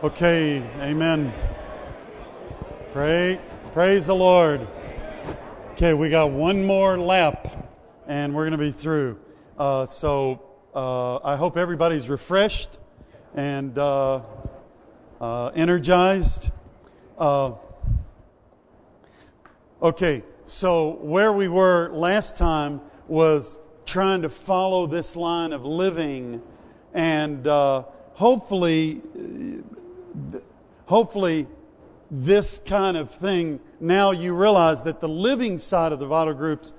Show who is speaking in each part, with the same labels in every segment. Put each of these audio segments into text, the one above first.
Speaker 1: Okay, amen. Pray, praise the Lord. Okay, we got one more lap and we're going to be through. Uh, so uh, I hope everybody's refreshed and uh, uh energized. Uh, okay, so where we were last time was trying to follow this line of living and uh, hopefully hopefully this kind of thing, now you realize that the living side of the vital groups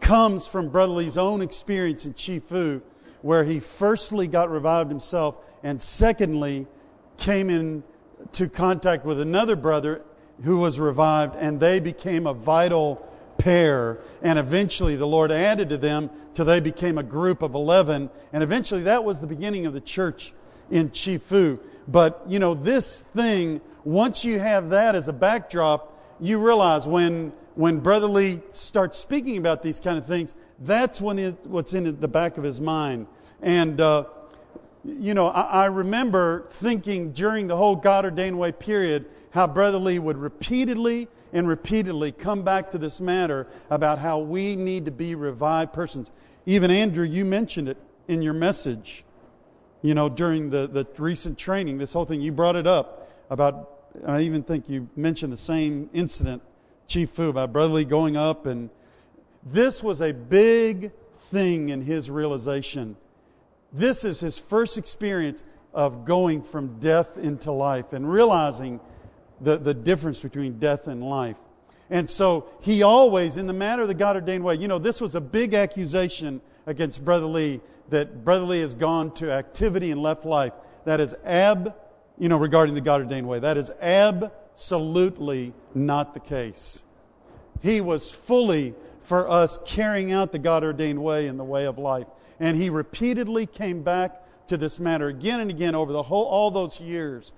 Speaker 1: comes from Brother Lee's own experience in Chifu, where he firstly got revived himself, and secondly, came into contact with another brother who was revived, and they became a vital pair. And eventually, the Lord added to them till they became a group of 11. And eventually, that was the beginning of the church in Chifu. But, you know, this thing, once you have that as a backdrop, you realize when, when Brother Lee starts speaking about these kind of things, that's when it, what's in the back of his mind. And, uh, you know, I, I, remember thinking during the whole God ordained way period how Brother Lee would repeatedly and repeatedly come back to this matter about how we need to be revived persons. Even Andrew, you mentioned it in your message you know, during the, the recent training, this whole thing, you brought it up about, I even think you mentioned the same incident, Chifu, about Brother Lee going up. And this was a big thing in his realization. This is his first experience of going from death into life and realizing the, the difference between death and life. And so he always, in the matter of the God ordained way, you know, this was a big accusation against Brother Lee that Brother Lee has gone to activity and left life. That is ab, you know, regarding the God ordained way. That is absolutely not the case. He was fully for us carrying out the God ordained way in the way of life. And he repeatedly came back to this matter again and again over the whole, all those years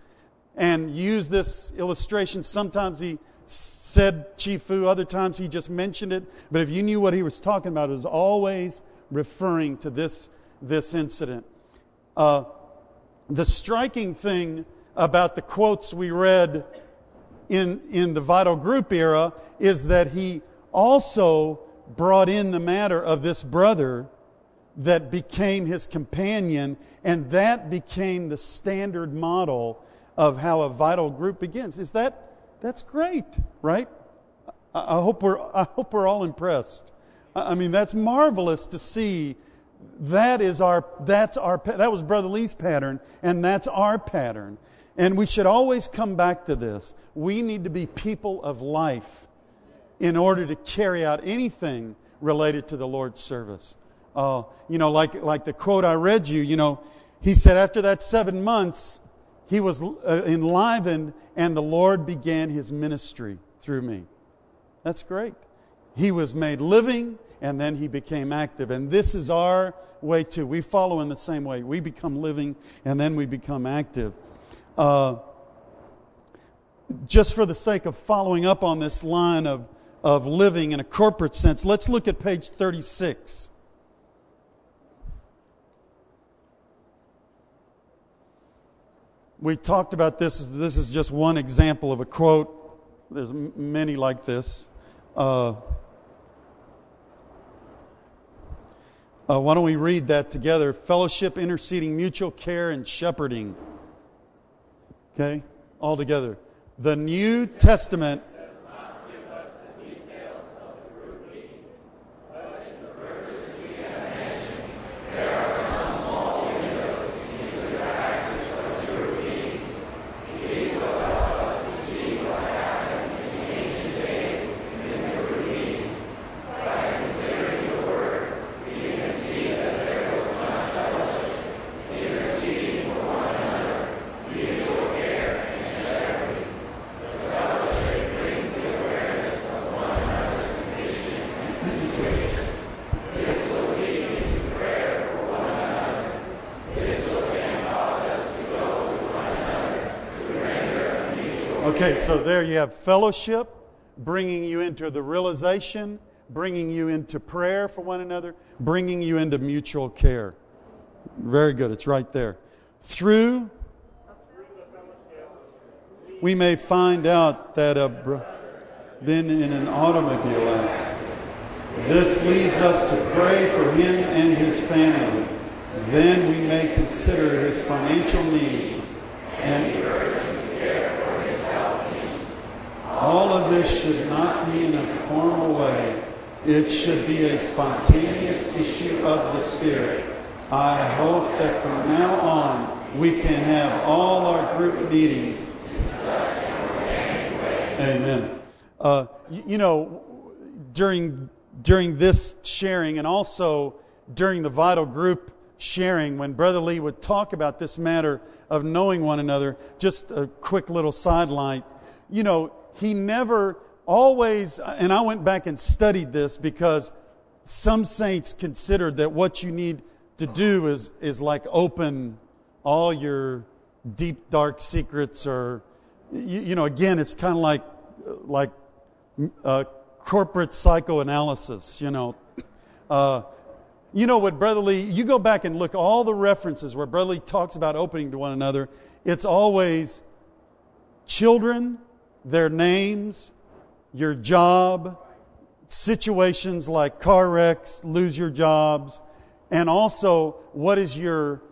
Speaker 1: and used this illustration. Sometimes he said Chifu, other times he just mentioned it. But if you knew what he was talking about, it was always referring to this this incident. Uh, the striking thing about the quotes we read in, in the vital group era is that he also brought in the matter of this brother that became his companion, and that became the standard model of how a vital group begins. Is that that's great, right? I, I hope we're I hope we're all impressed. I mean, that's marvelous to see that is our, that's our, that was Brother Lee's pattern, and that's our pattern. And we should always come back to this. We need to be people of life in order to carry out anything related to the Lord's service. Uh, you know, like, like the quote I read you, you know, he said after that seven months, he was uh, enlivened and the Lord began his ministry through me. That's great. He was made living and then he became active. And this is our way too. We follow in the same way. We become living and then we become active. Uh, just for the sake of following up on this line of, of living in a corporate sense, let's look at page 36. We talked about this. This is just one example of a quote. There's many like this. Uh, Uh, why don't we read that together? Fellowship, interceding, mutual care, and shepherding. Okay? All together. The New Testament Okay, so there you have fellowship, bringing you into the realization, bringing you into prayer for one another, bringing you into mutual care. Very good, it's right there. Through we may find out that a br- been in an automobile accident. This leads us to pray for him and his family. Then we may consider his financial needs and all of this should not be in a formal way. It should be a spontaneous issue of the Spirit. I hope that from now on we can have all our group meetings. Amen. Uh, you, you know, during during this sharing and also during the vital group sharing, when Brother Lee would talk about this matter of knowing one another, just a quick little sidelight. You know, he never always, and I went back and studied this because some saints considered that what you need to do is, is like open all your deep, dark secrets, or, you, you know, again, it's kind of like, like uh, corporate psychoanalysis, you know. Uh, you know what, Brother Lee, you go back and look all the references where Brother Lee talks about opening to one another. It's always children, their names, your job, situations like car wrecks, lose your jobs, and also what is your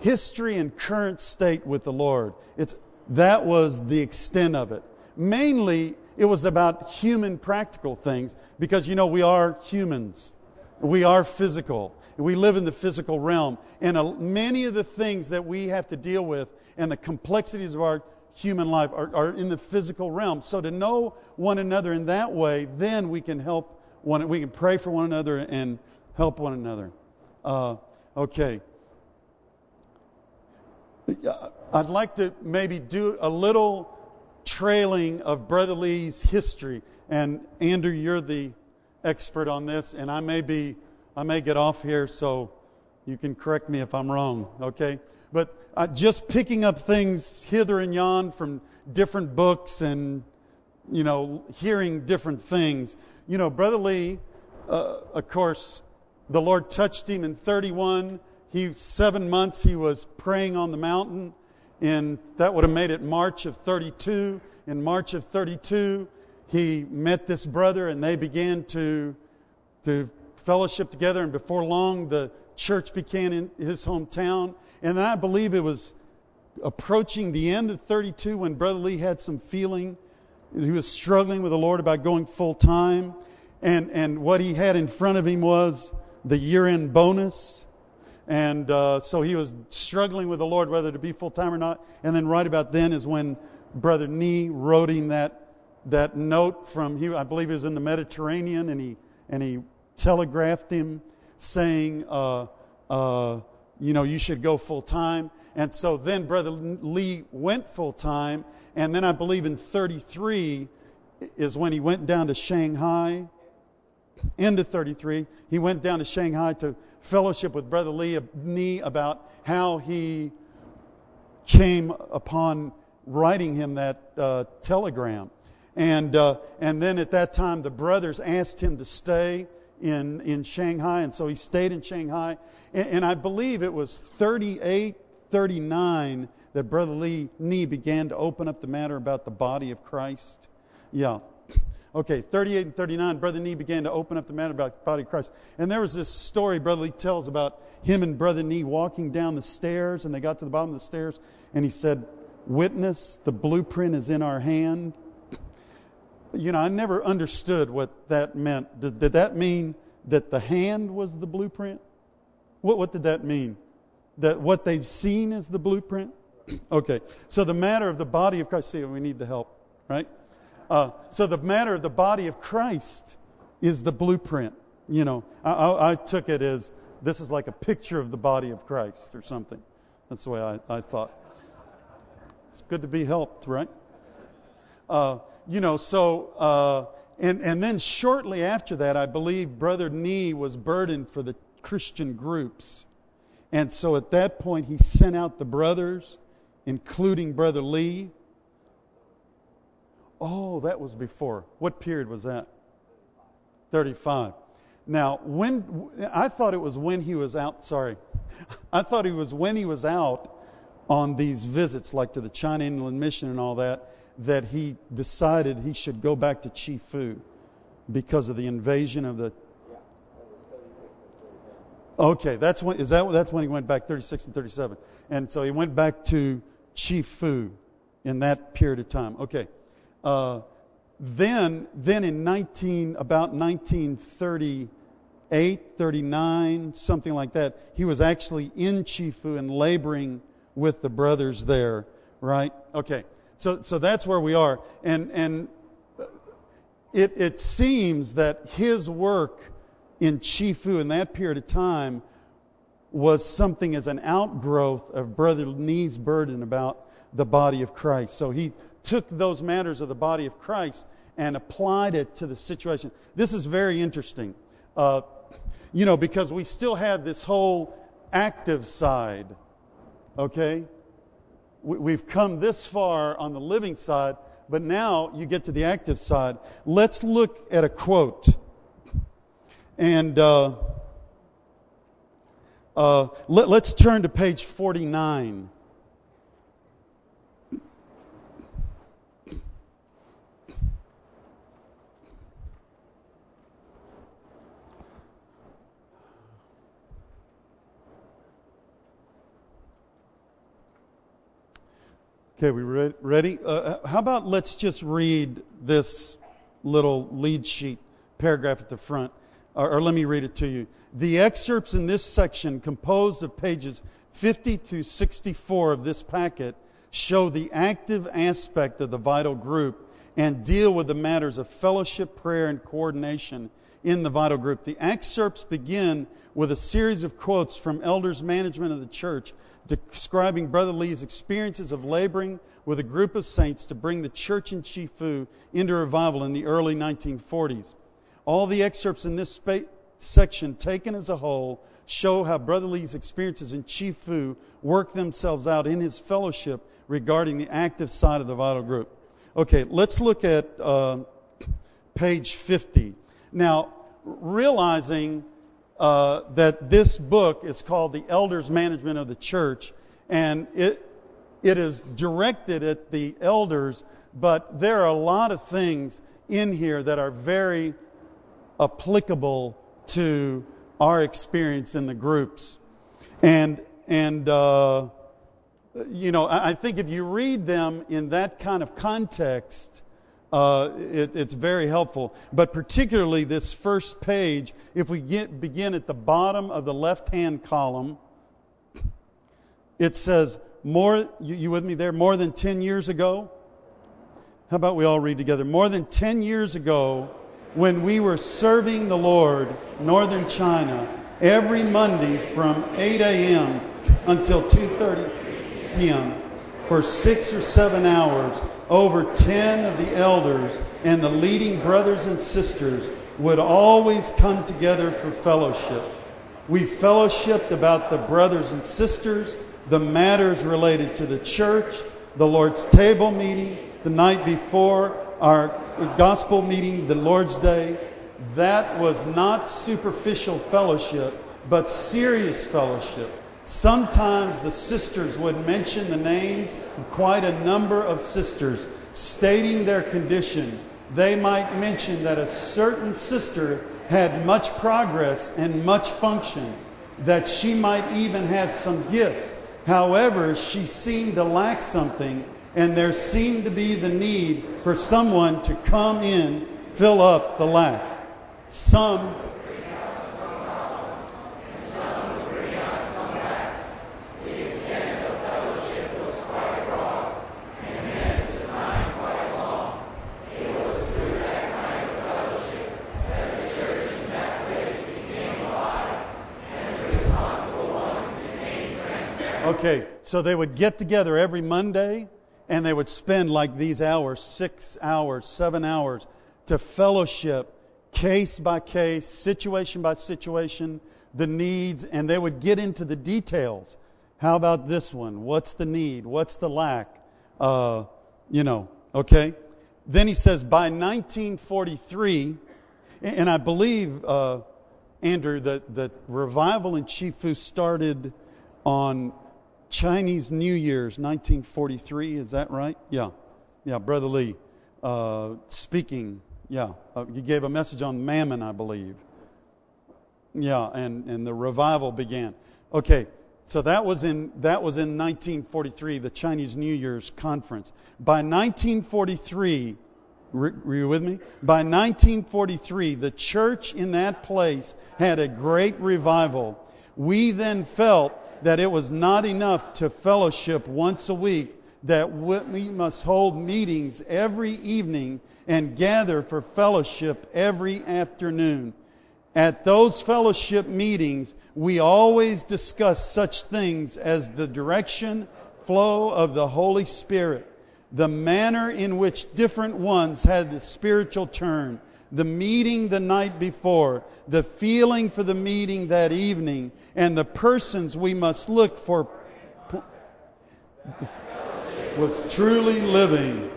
Speaker 1: history and current state with the Lord. It's, that was the extent of it. Mainly, it was about human practical things because, you know, we are humans. We are physical. We live in the physical realm. And uh, many of the things that we have to deal with and the complexities of our human life are, in the physical realm. So to know one another in that way, then we can help one, we can pray for one another and help one another. Uh, okay. I'd like to maybe do a little trailing of Brother Lee's history. And Andrew, you're the expert on this, and I may be, I may get off here, so you can correct me if I'm wrong, okay? But uh, just picking up things hither and yon from different books and, you know, hearing different things. You know, Brother Lee, uh, of course, the Lord touched him in 31. He, seven months, he was praying on the mountain. And that would have made it March of 32. In March of 32, he met this brother and they began to, to fellowship together. And before long, the church began in his hometown. And I believe it was approaching the end of 32 when Brother Lee had some feeling. He was struggling with the Lord about going full time. And, and what he had in front of him was the year end bonus. And uh, so he was struggling with the Lord whether to be full time or not. And then right about then is when Brother Nee wrote him that, that note from, he, I believe he was in the Mediterranean, and he, and he telegraphed him saying, uh, uh, you know, you should go full time. And so then Brother Lee went full time. And then I believe in 33 is when he went down to Shanghai. Into 33, he went down to Shanghai to fellowship with Brother Lee Nee about how he came upon writing him that uh, telegram. And, uh, and then at that time, the brothers asked him to stay in, in Shanghai, and so he stayed in Shanghai. And, and I believe it was 38, 39 that Brother Lee Nee began to open up the matter about the body of Christ. Yeah. Okay, 38 and 39, Brother Nee began to open up the matter about the body of Christ. And there was this story Brother Lee tells about him and Brother Nee walking down the stairs, and they got to the bottom of the stairs, and he said, Witness, the blueprint is in our hand you know, I never understood what that meant. Did, did that mean that the hand was the blueprint? What, what did that mean? That what they've seen is the blueprint? okay, so the matter of the body of Christ, see, we need the help, right? Uh, so the matter of the body of Christ is the blueprint. You know, I, I, I, took it as this is like a picture of the body of Christ or something. That's the way I, I thought. It's good to be helped, right? Uh, you know, so, uh, and, and then shortly after that, I believe Brother Nee was burdened for the Christian groups. And so at that point, he sent out the brothers, including Brother Lee. Oh, that was before. What period was that? 35. Now, when I thought it was when he was out, sorry. I thought he was when he was out on these visits, like to the China Inland Mission and all that, that he decided he should go back to Chifu because of the invasion of the. Okay, that's when is that that's when he went back 36 and 37, and so he went back to Chifu in that period of time. Okay, uh, then then in 19 about 1938, 39, something like that, he was actually in Chifu and laboring with the brothers there. Right? Okay, so so that's where we are, and and it, it seems that his work in Chifu in that period of time was something as an outgrowth of Brother Nee's burden about the body of Christ. So he took those matters of the body of Christ and applied it to the situation. This is very interesting, uh, you know, because we still have this whole active side, okay? We, have come this far on the living side, but now you get to the active side. Let's look at a quote. And uh, uh, let, let's turn to page 49. Okay, we ready? Uh, uh, how about let's just read this little lead sheet paragraph at the front, or, or let me read it to you. The excerpts in this section, composed of pages 50 to 64 of this packet, show the active aspect of the vital group and deal with the matters of fellowship, prayer, and coordination in the vital group. The excerpts begin with a series of quotes from elders' management of the church describing Brother Lee's experiences of laboring with a group of saints to bring the church in Chifu into revival in the early 1940s. All the excerpts in this spa- section, taken as a whole, show how Brother Lee's experiences in Chifu work themselves out in his fellowship regarding the active side of the vital group. Okay, let's look at uh, page 50. Now, realizing uh, that this book is called The Elders Management of the Church, and it, it is directed at the elders, but there are a lot of things in here that are very applicable to our experience in the groups. And, and uh, you know, I, I think if you read them in that kind of context, uh, it, it's very helpful. But particularly this first page, if we get, begin at the bottom of the left hand column, it says, more, you, you with me there? More than 10 years ago? How about we all read together? More than 10 years ago, when we were serving the Lord, Northern China, every Monday from 8 a.m. until 2.30 p.m., for six or seven hours, over 10 of the elders and the leading brothers and sisters would always come together for fellowship. We fellowshipped about the brothers and sisters, the matters related to the church, the Lord's table meeting, the night before, our gospel meeting, the Lord's Day. That was not superficial fellowship, but serious fellowship Sometimes the sisters would mention the names of quite a number of sisters, stating their condition. They might mention that a certain sister had much progress and much function, that she might even have some gifts. However, she seemed to lack something, and there seemed to be the need for someone to come in, fill up the lack. Some Okay, so they would get together every Monday and they would spend like these hours, six hours, seven hours, to fellowship case by case, situation by situation, the needs, and they would get into the details. How about this one? What's the need? What's the lack? Uh, you know, okay? Then he says by 1943, and I believe, uh, Andrew, that the revival in Chifu started on Chinese New Year's, 1943. Is that right? Yeah. Yeah, Brother Lee uh, speaking. Yeah. Uh, you gave a message on mammon, I believe. Yeah, and, and the revival began. Okay, so that was in that was in 1943, the Chinese New Year's conference. By 1943, were you with me? By 1943, the church in that place had a great revival. We then felt that it was not enough to fellowship once a week, that we must hold meetings every evening and gather for fellowship every afternoon. At those fellowship meetings, we always discuss such things as the direction, flow of the Holy Spirit, the manner in which different ones had the spiritual turn, the meeting the night before, the feeling for the meeting that evening, and the persons we must look for was truly living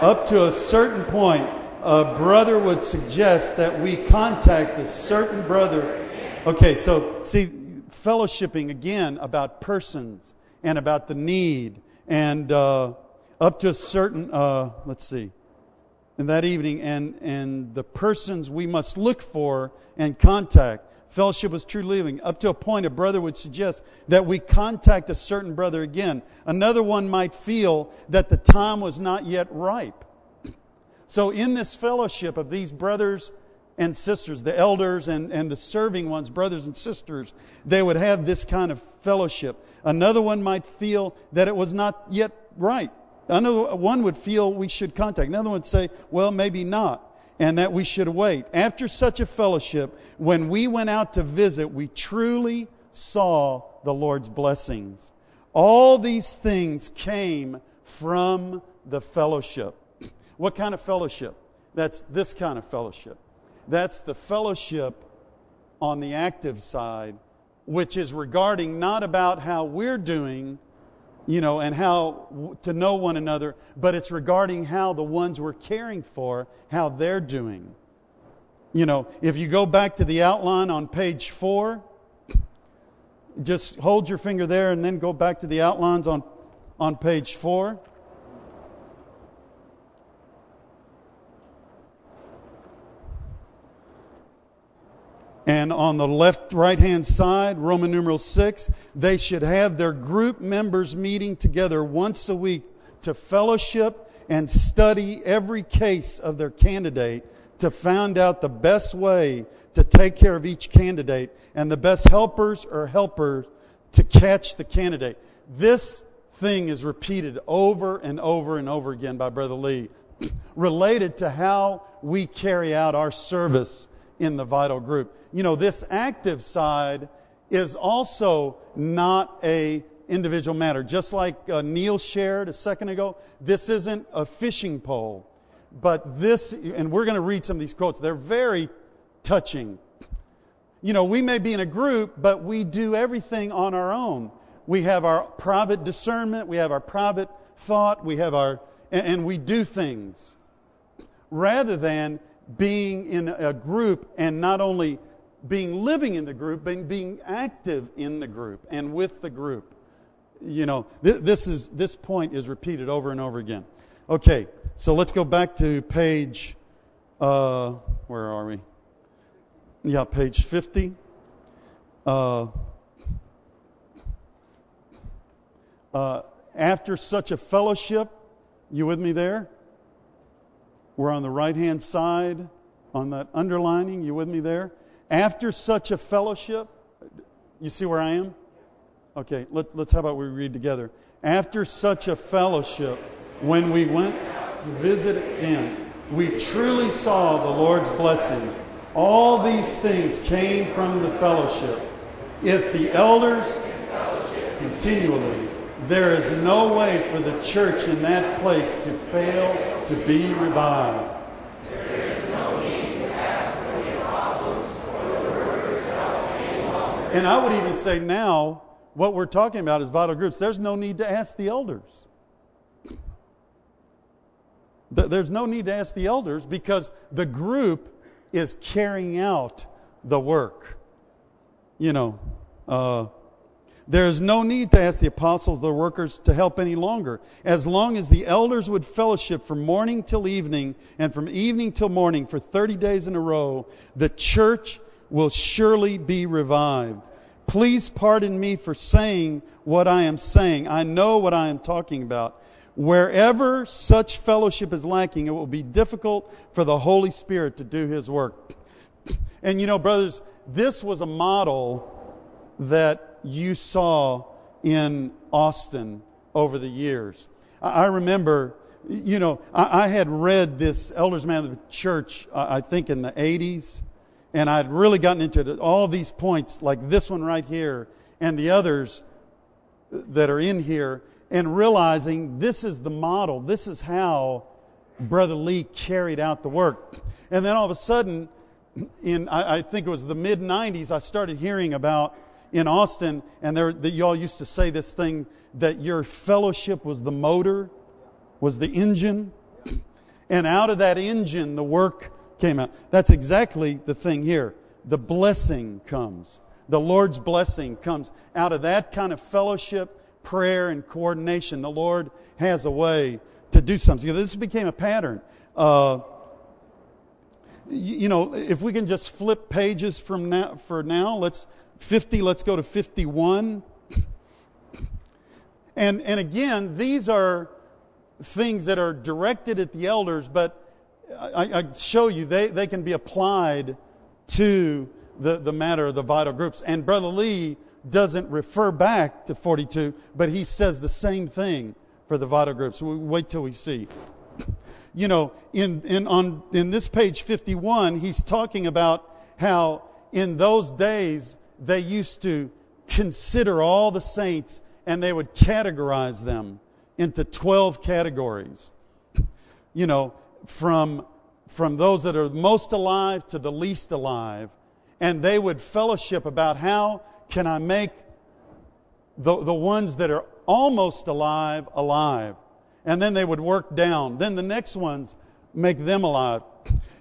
Speaker 1: up to a certain point a brother would suggest that we contact a certain brother. Okay, so see, fellowshipping again about persons and about the need, and uh, up to a certain, uh, let's see, in that evening, and, and the persons we must look for and contact. Fellowship was true living. Up to a point, a brother would suggest that we contact a certain brother again. Another one might feel that the time was not yet ripe. So, in this fellowship of these brothers and sisters, the elders and, and the serving ones, brothers and sisters, they would have this kind of fellowship. Another one might feel that it was not yet right. Another one would feel we should contact. Another one would say, well, maybe not, and that we should wait. After such a fellowship, when we went out to visit, we truly saw the Lord's blessings. All these things came from the fellowship. What kind of fellowship? That's this kind of fellowship. That's the fellowship on the active side, which is regarding not about how we're doing, you know, and how to know one another, but it's regarding how the ones we're caring for, how they're doing. You know, if you go back to the outline on page four, just hold your finger there and then go back to the outlines on, on page four. And on the left right hand side, Roman numeral 6, they should have their group members meeting together once a week to fellowship and study every case of their candidate to find out the best way to take care of each candidate and the best helpers or helpers to catch the candidate. This thing is repeated over and over and over again by Brother Lee, related to how we carry out our service in the vital group. You know, this active side is also not a individual matter. Just like uh, Neil shared a second ago, this isn't a fishing pole. But this, and we're going to read some of these quotes, they're very touching. You know, we may be in a group, but we do everything on our own. We have our private discernment, we have our private thought, we have our, and, and we do things. Rather than being in a group and not only being living in the group, but being active in the group and with the group. You know, th- this is this point is repeated over and over again. Okay, so let's go back to page. Uh, where are we? Yeah, page fifty. Uh, uh, after such a fellowship, you with me there? We're on the right hand side on that underlining. You with me there? After such a fellowship, you see where I am? Okay, let, us how about we read together? After such a fellowship, when we went to visit him, we truly saw the Lord's blessing. All these things came from the fellowship. If the elders continually there is no way for the church in that place to fail to be revived. And I would even say now, what we're talking about is vital groups. There's no need to ask the elders. There's no need to ask the elders because the group is carrying out the work. You know, uh, There is no need to ask the apostles, the workers, to help any longer. As long as the elders would fellowship from morning till evening and from evening till morning for 30 days in a row, the church will surely be revived. Please pardon me for saying what I am saying. I know what I am talking about. Wherever such fellowship is lacking, it will be difficult for the Holy Spirit to do His work. And you know, brothers, this was a model that you saw in Austin over the years. I remember, you know, I had read this Elders Man of the Church, I think in the 80s, and I'd really gotten into all these points, like this one right here, and the others that are in here, and realizing this is the model, this is how Brother Lee carried out the work. And then all of a sudden, in I, think it was the mid 90s, I started hearing about in Austin, and there, the, y'all used to say this thing that your fellowship was the motor, was the engine, and out of that engine, the work came out. That's exactly the thing here. The blessing comes. The Lord's blessing comes out of that kind of fellowship, prayer, and coordination. The Lord has a way to do something. This became a pattern. Uh, you know, if we can just flip pages from now for now, let's 50, let's go to 51. And, and again, these are things that are directed at the elders, but I, I, show you they, they can be applied to the, the matter of the vital groups. And Brother Lee doesn't refer back to 42, but he says the same thing for the vital groups. We wait till we see. You know, in, in, on, in this page 51, he's talking about how in those days they used to consider all the saints and they would categorize them into 12 categories. You know, from, from those that are most alive to the least alive. And they would fellowship about how can I make the, the ones that are almost alive alive. And then they would work down. Then the next ones make them alive.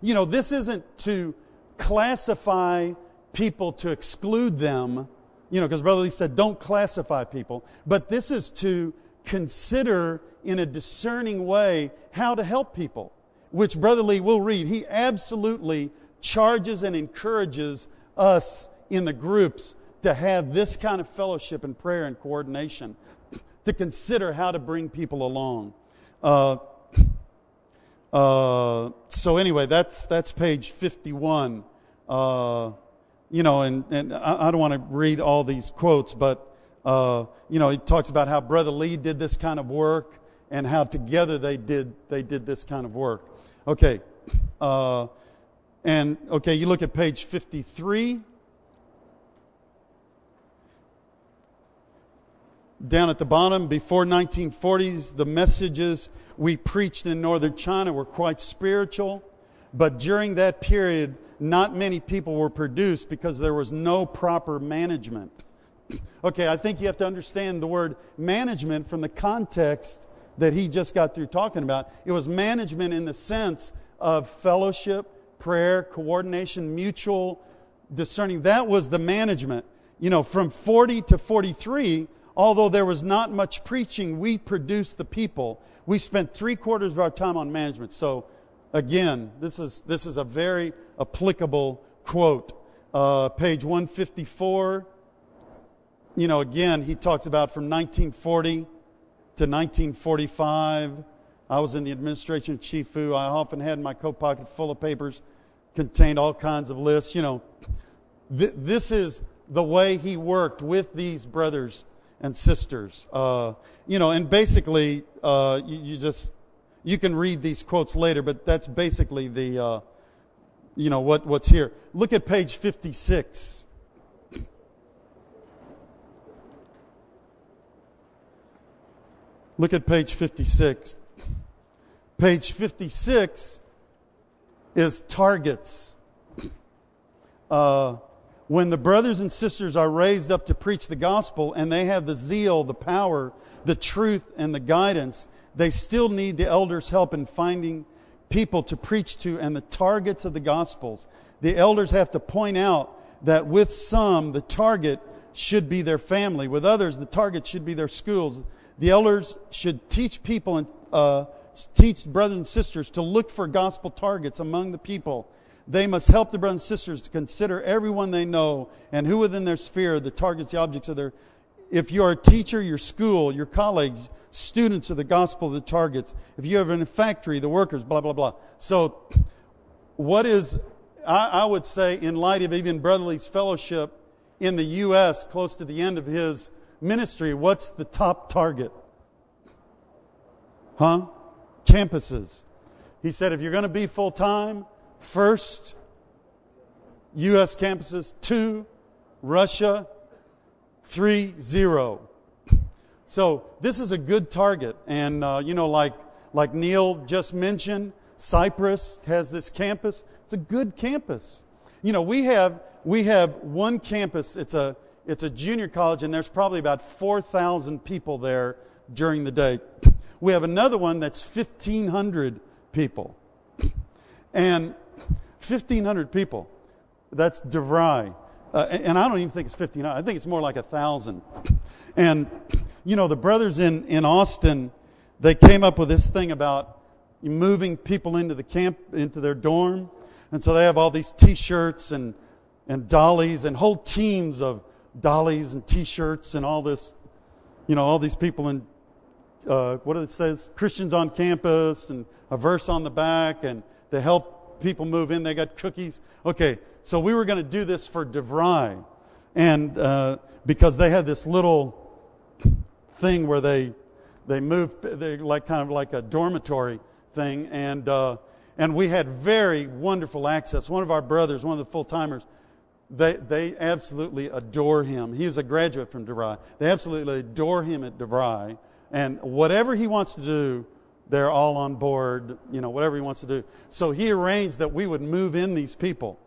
Speaker 1: You know, this isn't to classify people to exclude them, you know, because Brother Lee said, don't classify people. But this is to consider in a discerning way how to help people, which Brother Lee will read. He absolutely charges and encourages us in the groups to have this kind of fellowship and prayer and coordination, to consider how to bring people along. Uh, uh, so anyway, that's that's page 51. Uh, you know, and, and I, I don't want to read all these quotes, but, uh, you know, he talks about how Brother Lee did this kind of work and how together they did, they did this kind of work. Okay. Uh, and, okay, you look at page 53. Down at the bottom, before 1940s, the messages we preached in northern China were quite spiritual. But during that period, not many people were produced because there was no proper management. Okay, I think you have to understand the word management from the context that he just got through talking about. It was management in the sense of fellowship, prayer, coordination, mutual discerning. That was the management. You know, from 40 to 43, although there was not much preaching, we produced the people. We spent three quarters of our time on management. So Again, this is, this is a very applicable quote. Uh, page 154. You know, again, he talks about from 1940 to 1945. I was in the administration of Chifu. I often had my coat pocket full of papers, contained all kinds of lists. You know, th- this is the way he worked with these brothers and sisters. Uh, you know, and basically, uh, you, you, just you can read these quotes later, but that's basically the, uh, you know, what, what's here. Look at page 56. Look at page 56. Page 56 is targets. Uh, when the brothers and sisters are raised up to preach the gospel and they have the zeal, the power, the truth, and the guidance, they still need the elders' help in finding people to preach to and the targets of the Gospels. The elders have to point out that with some, the target should be their family. With others, the target should be their schools. The elders should teach people and uh, teach brothers and sisters to look for gospel targets among the people. They must help the brothers and sisters to consider everyone they know and who within their sphere the targets, the objects of their. If you are a teacher, your school, your colleagues, students of the gospel, the targets. If you have in a factory, the workers, blah, blah, blah. So, what is, I, I would say, in light of even Brother Lee's fellowship in the U.S., close to the end of his ministry, what's the top target? Huh? Campuses. He said, if you're going to be full time, first, U.S. campuses, two, Russia, three, zero. So this is a good target. And, uh, you know, like, like Neil just mentioned, Cypress has this campus. It's a good campus. You know, we have, we have one campus. It's a, it's a junior college, and there's probably about 4,000 people there during the day. We have another one that's 1,500 people. And 1,500 people. That's DeVry. Uh, and I don't even think it's 1,500. I think it's more like 1,000. And, you know, the brothers in, in Austin, they came up with this thing about moving people into the camp, into their dorm. And so they have all these t-shirts and, and dollies and whole teams of dollies and t-shirts and all this, you know, all these people in, uh, what it says, Christians on campus and a verse on the back and to help people move in. They got cookies. Okay, so we were going to do this for DeVry. And uh, because they had this little thing where they they moved they like kind of like a dormitory thing and uh, and we had very wonderful access. One of our brothers one of the full-timers they they absolutely adore him. He is a graduate from DeVry. They absolutely adore him at DeVry and whatever he wants to do they're all on board you know whatever he wants to do. So he arranged that we would move in these people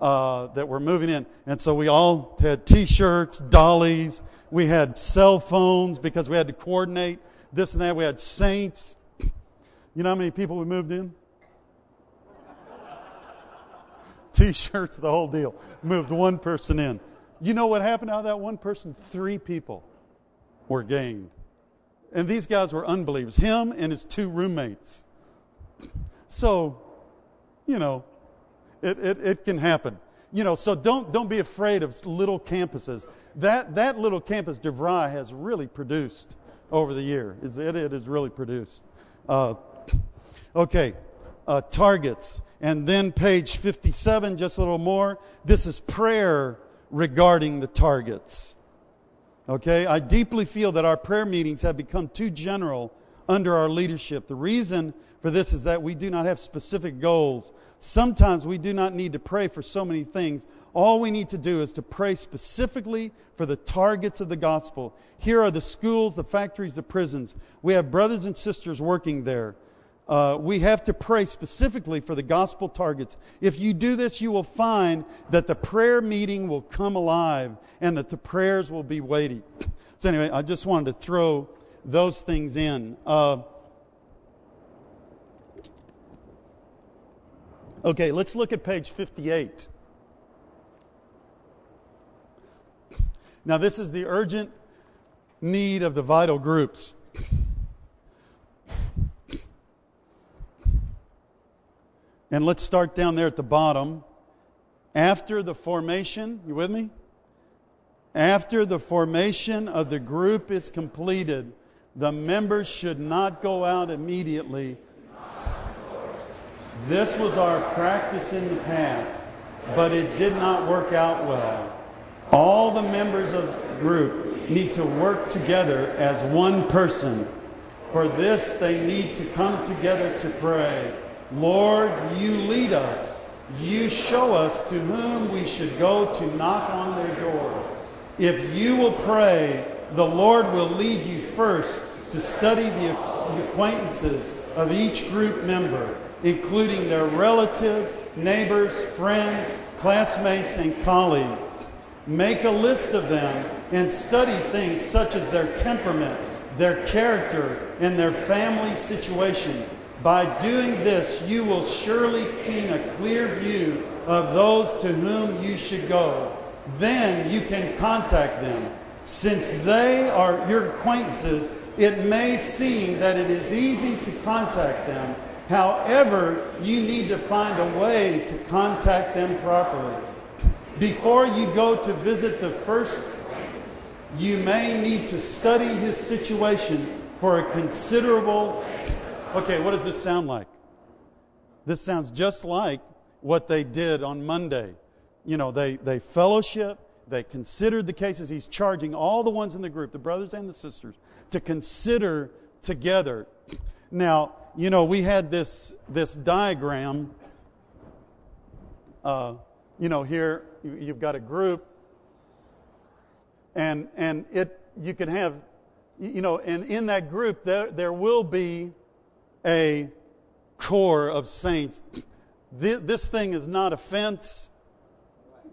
Speaker 1: uh, that were moving in. And so we all had t shirts, dollies, we had cell phones because we had to coordinate this and that. We had saints. You know how many people we moved in? T shirts, the whole deal. Moved one person in. You know what happened out of that one person? Three people were gained. And these guys were unbelievers. Him and his two roommates. So, you know, it, it, it can happen. You know, so don't, don't be afraid of little campuses. That, that little campus, DeVry, has really produced over the year. It, it has really produced. Uh, okay, uh, targets. And then page 57, just a little more. This is prayer regarding the targets. Okay, I deeply feel that our prayer meetings have become too general under our leadership. The reason for this is that we do not have specific goals Sometimes we do not need to pray for so many things. All we need to do is to pray specifically for the targets of the gospel. Here are the schools, the factories, the prisons. We have brothers and sisters working there. Uh, we have to pray specifically for the gospel targets. If you do this, you will find that the prayer meeting will come alive and that the prayers will be weighty. So, anyway, I just wanted to throw those things in. Uh, Okay, let's look at page 58. Now, this is the urgent need of the vital groups. And let's start down there at the bottom. After the formation, you with me? After the formation of the group is completed, the members should not go out immediately this was our practice in the past, but it did not work out well. All the members of the group need to work together as one person. For this, they need to come together to pray. Lord, you lead us. You show us to whom we should go to knock on their door. If you will pray, the Lord will lead you first to study the acquaintances of each group member including their relatives, neighbors, friends, classmates, and colleagues. Make a list of them and study things such as their temperament, their character, and their family situation. By doing this, you will surely gain a clear view of those to whom you should go. then you can contact them. Since they are your acquaintances, it may seem that it is easy to contact them. However, you need to find a way to contact them properly. Before you go to visit the first, you may need to study his situation for a considerable. Okay, what does this sound like? This sounds just like what they did on Monday. You know, they, they fellowship, they considered the cases. He's charging all the ones in the group, the brothers and the sisters, to consider together. Now, you know, we had this, this diagram. Uh, you know, here you've got a group, and, and it, you can have, you know, and in that group, there, there will be a core of saints. This thing is not a fence.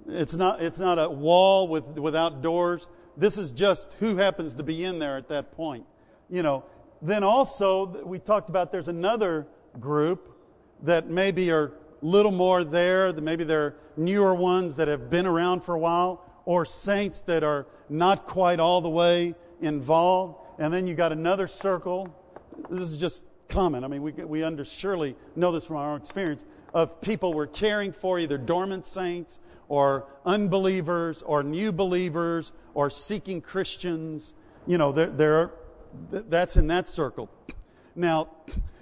Speaker 1: It's not, it's not a wall with, without doors. This is just who happens to be in there at that point. You know, then also, we talked about there's another group that maybe are little more there, maybe they're newer ones that have been around for a while, or saints that are not quite all the way involved. And then you got another circle. This is just common. I mean, we, we under, surely know this from our own experience of people we're caring for, either dormant saints or unbelievers or new believers or seeking Christians. You know, there, there that's in that circle. Now,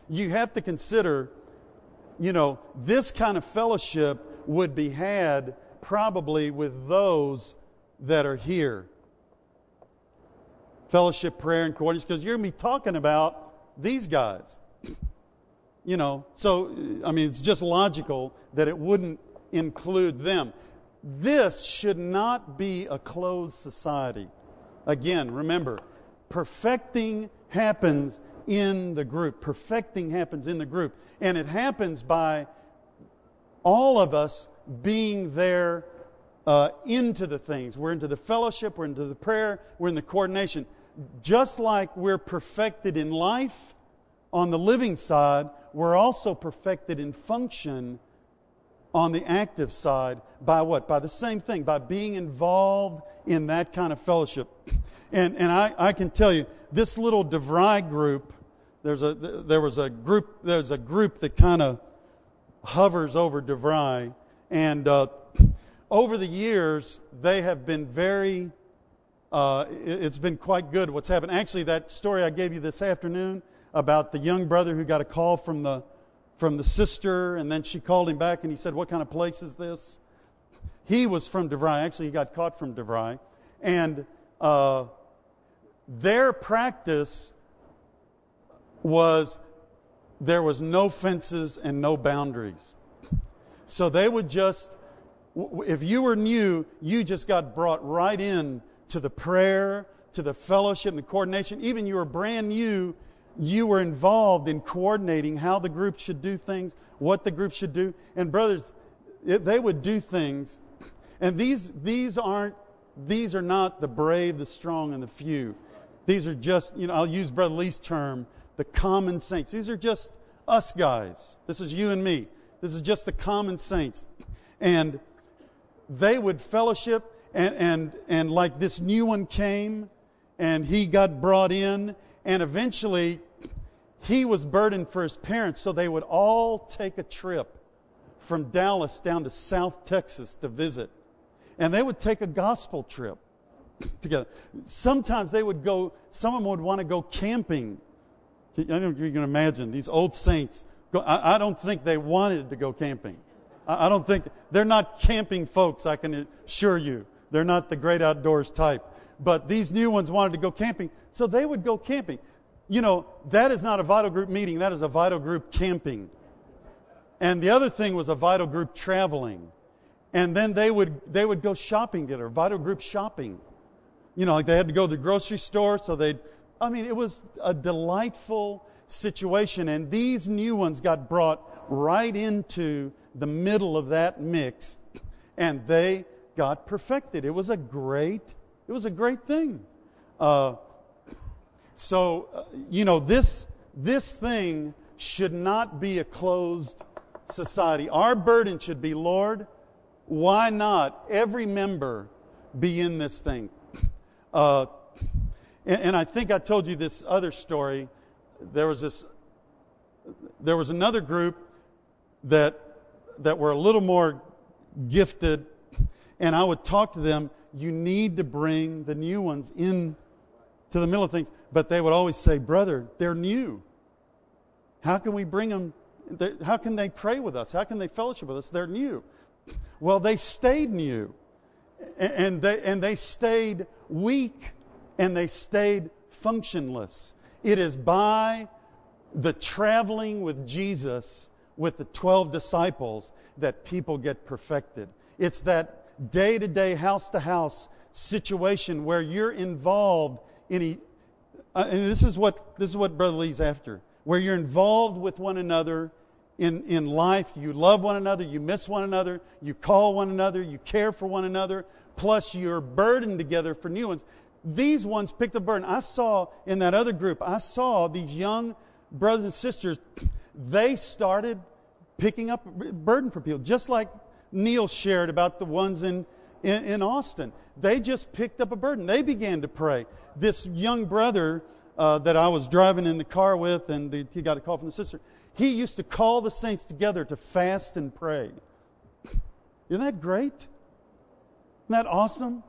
Speaker 1: you have to consider, you know, this kind of fellowship would be had probably with those that are here. Fellowship, prayer, and coordinates, because you're going to be talking about these guys. You know, so, I mean, it's just logical that it wouldn't include them. This should not be a closed society. Again, remember, perfecting happens in the group. Perfecting happens in the group. And it happens by all of us being there uh, into the things. We're into the fellowship, we're into the prayer, we're in the coordination. Just like we're perfected in life on the living side, we're also perfected in function on the active side by what? By the same thing, by being involved in that kind of fellowship. And, and I, I can tell you, this little DeVry group, there's a, there was a group, there's a group that kind of hovers over DeVry. And uh, over the years, they have been very, uh, it's been quite good what's happened. Actually, that story I gave you this afternoon about the young brother who got a call from the from the sister, and then she called him back and he said, What kind of place is this? He was from DeVry. Actually, he got caught from DeVry. And uh, their practice was there was no fences and no boundaries. So they would just, if you were new, you just got brought right in to the prayer, to the fellowship, and the coordination. Even you were brand new, you were involved in coordinating how the group should do things, what the group should do. And brothers, it, they would do things. And these, these aren't, these are not the brave, the strong, and the few. These are just, you know, I'll use Brother Lee's term, the common saints. These are just us guys. This is you and me. This is just the common saints. And they would fellowship, and, and, and like this new one came, and he got brought in, and eventually, he was burdened for his parents, so they would all take a trip from Dallas down to South Texas to visit. And they would take a gospel trip together. Sometimes they would go, some of them would want to go camping. I don't you can imagine these old saints. Go, I, I, don't think they wanted to go camping. I, I don't think, they're not camping folks, I can assure you. They're not the great outdoors type. But these new ones wanted to go camping. So they would go camping. You know, that is not a vital group meeting, that is a vital group camping. And the other thing was a vital group traveling. And then they would, they would go shopping together, vital group shopping. You know, like they had to go to the grocery store, so they'd, I mean, it was a delightful situation. And these new ones got brought right into the middle of that mix, and they got perfected. It was a great, it was a great thing. Uh, so, uh, you know, this, this thing should not be a closed society. Our burden should be, Lord, why not every member be in this thing. Uh, and, and I think I told you this other story. There was this, there was another group that that were a little more gifted, and I would talk to them. You need to bring the new ones in to the middle of things, but they would always say, "Brother, they're new. How can we bring them? How can they pray with us? How can they fellowship with us? They're new." Well, they stayed new, and they and they stayed weak and they stayed functionless. It is by the traveling with Jesus, with the 12 disciples, that people get perfected. It's that day to day, house to house situation where you're involved in a, uh, and this is what this is what Brother Lee's after, where you're involved with one another in, in life. You love one another, you miss one another, you call one another, you care for one another, plus you're burdened together for new ones these ones picked up burden. I saw in that other group, I saw these young brothers and sisters, they started picking up burden for people, just like Neil shared about the ones in, in, in Austin. They just picked up a burden. They began to pray. This young brother uh, that I was driving in the car with, and the, he got a call from the sister, he used to call the saints together to fast and pray. Isn't that great? Isn't that awesome?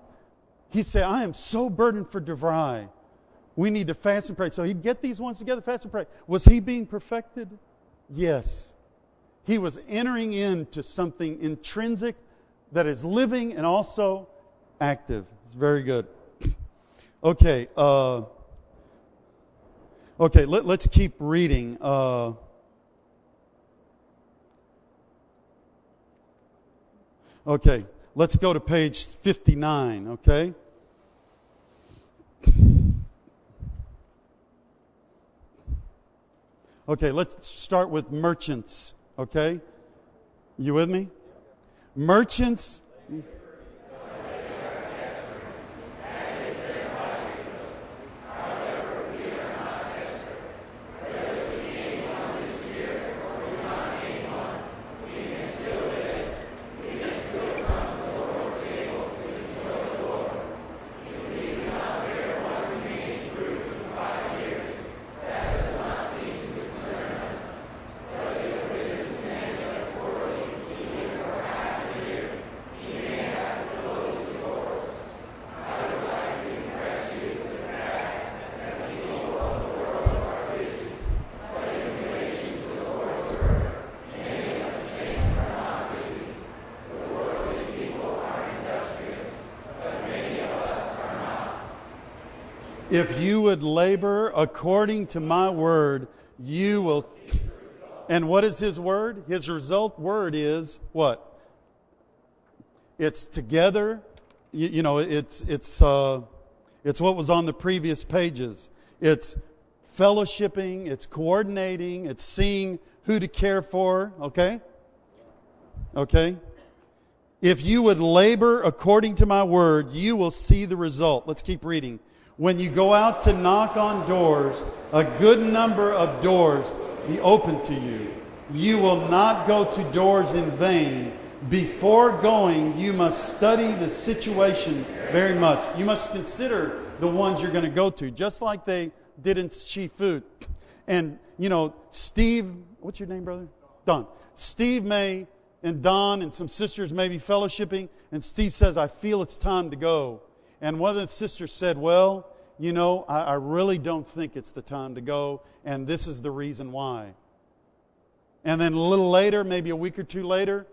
Speaker 1: He said, I am so burdened for DeVry. We need to fast and pray. So he'd get these ones together, fast and pray. Was he being perfected? Yes. He was entering into something intrinsic that is living and also active. It's very good. Okay. Uh, okay, let, us keep reading. Uh, okay, let's go to page 59, okay? Okay, let's start with merchants, okay? You with me? Merchants If you would labor according to my word, you will. And what is his word? His result word is what? It's together. You, you know, it's it's uh, it's what was on the previous pages. It's fellowshipping. It's coordinating. It's seeing who to care for. Okay. Okay. If you would labor according to my word, you will see the result. Let's keep reading. When you go out to knock on doors, a good number of doors be open to you. You will not go to doors in vain. Before going, you must study the situation very much. You must consider the ones you're going to go to, just like they did in Chifu. And, you know, Steve, what's your name, brother? Don. Steve may and Don and some sisters may be fellowshipping, and Steve says, I feel it's time to go. And one of the sisters said, Well, you know, I, I really don't think it's the time to go, and this is the reason why. And then a little later, maybe a week or two later,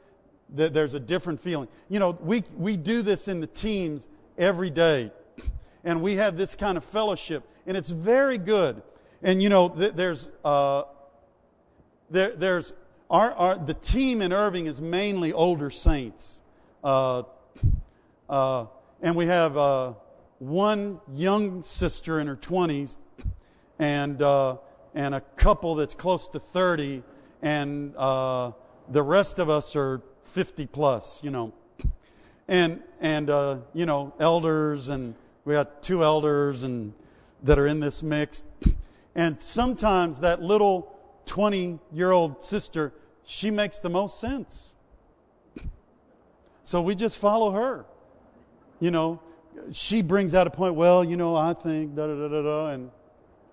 Speaker 1: th- there's a different feeling. You know, we, we do this in the teams every day, and we have this kind of fellowship, and it's very good. And, you know, th- there's, uh, there, there's our, our, the team in Irving is mainly older saints. Uh, uh, and we have uh, one young sister in her 20s and, uh, and a couple that's close to 30, and uh, the rest of us are 50 plus, you know. And, and uh, you know, elders, and we got two elders and that are in this mix. And sometimes that little 20 year old sister, she makes the most sense. So we just follow her. You know, she brings out a point, well, you know, I think, da da da da da, and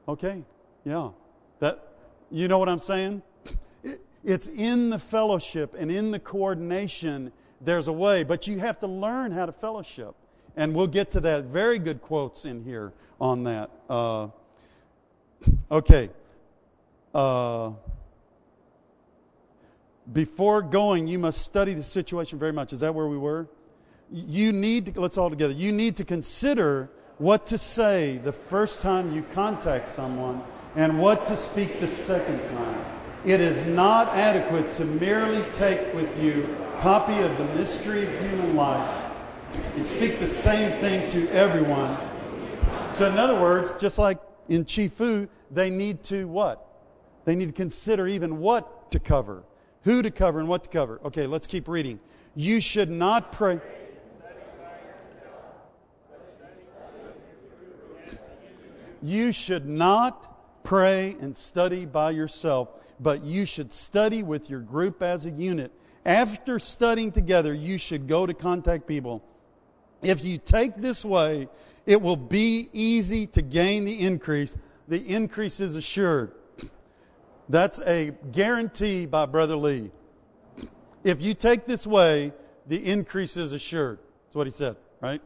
Speaker 1: okay, yeah. That, you know what I'm saying? It, it's in the fellowship and in the coordination, there's a way, but you have to learn how to fellowship. And we'll get to that. Very good quotes in here on that. Uh, okay. Uh, before going, you must study the situation very much. Is that where we were? You need to, let's all together, you need to consider what to say the first time you contact someone and what to speak the second time. It is not adequate to merely take with you copy of the mystery of human life and speak the same thing to everyone. So, in other words, just like in Chifu, they need to what? They need to consider even what to cover who to cover and what to cover. Okay, let's keep reading. You should not pray. You should not pray and study by yourself, but you should study with your group as a unit. After studying together, you should go to contact people. If you take this way, it will be easy to gain the increase. The increase is assured. That's a guarantee by Brother Lee. If you take this way, the increase is assured. That's what he said, right?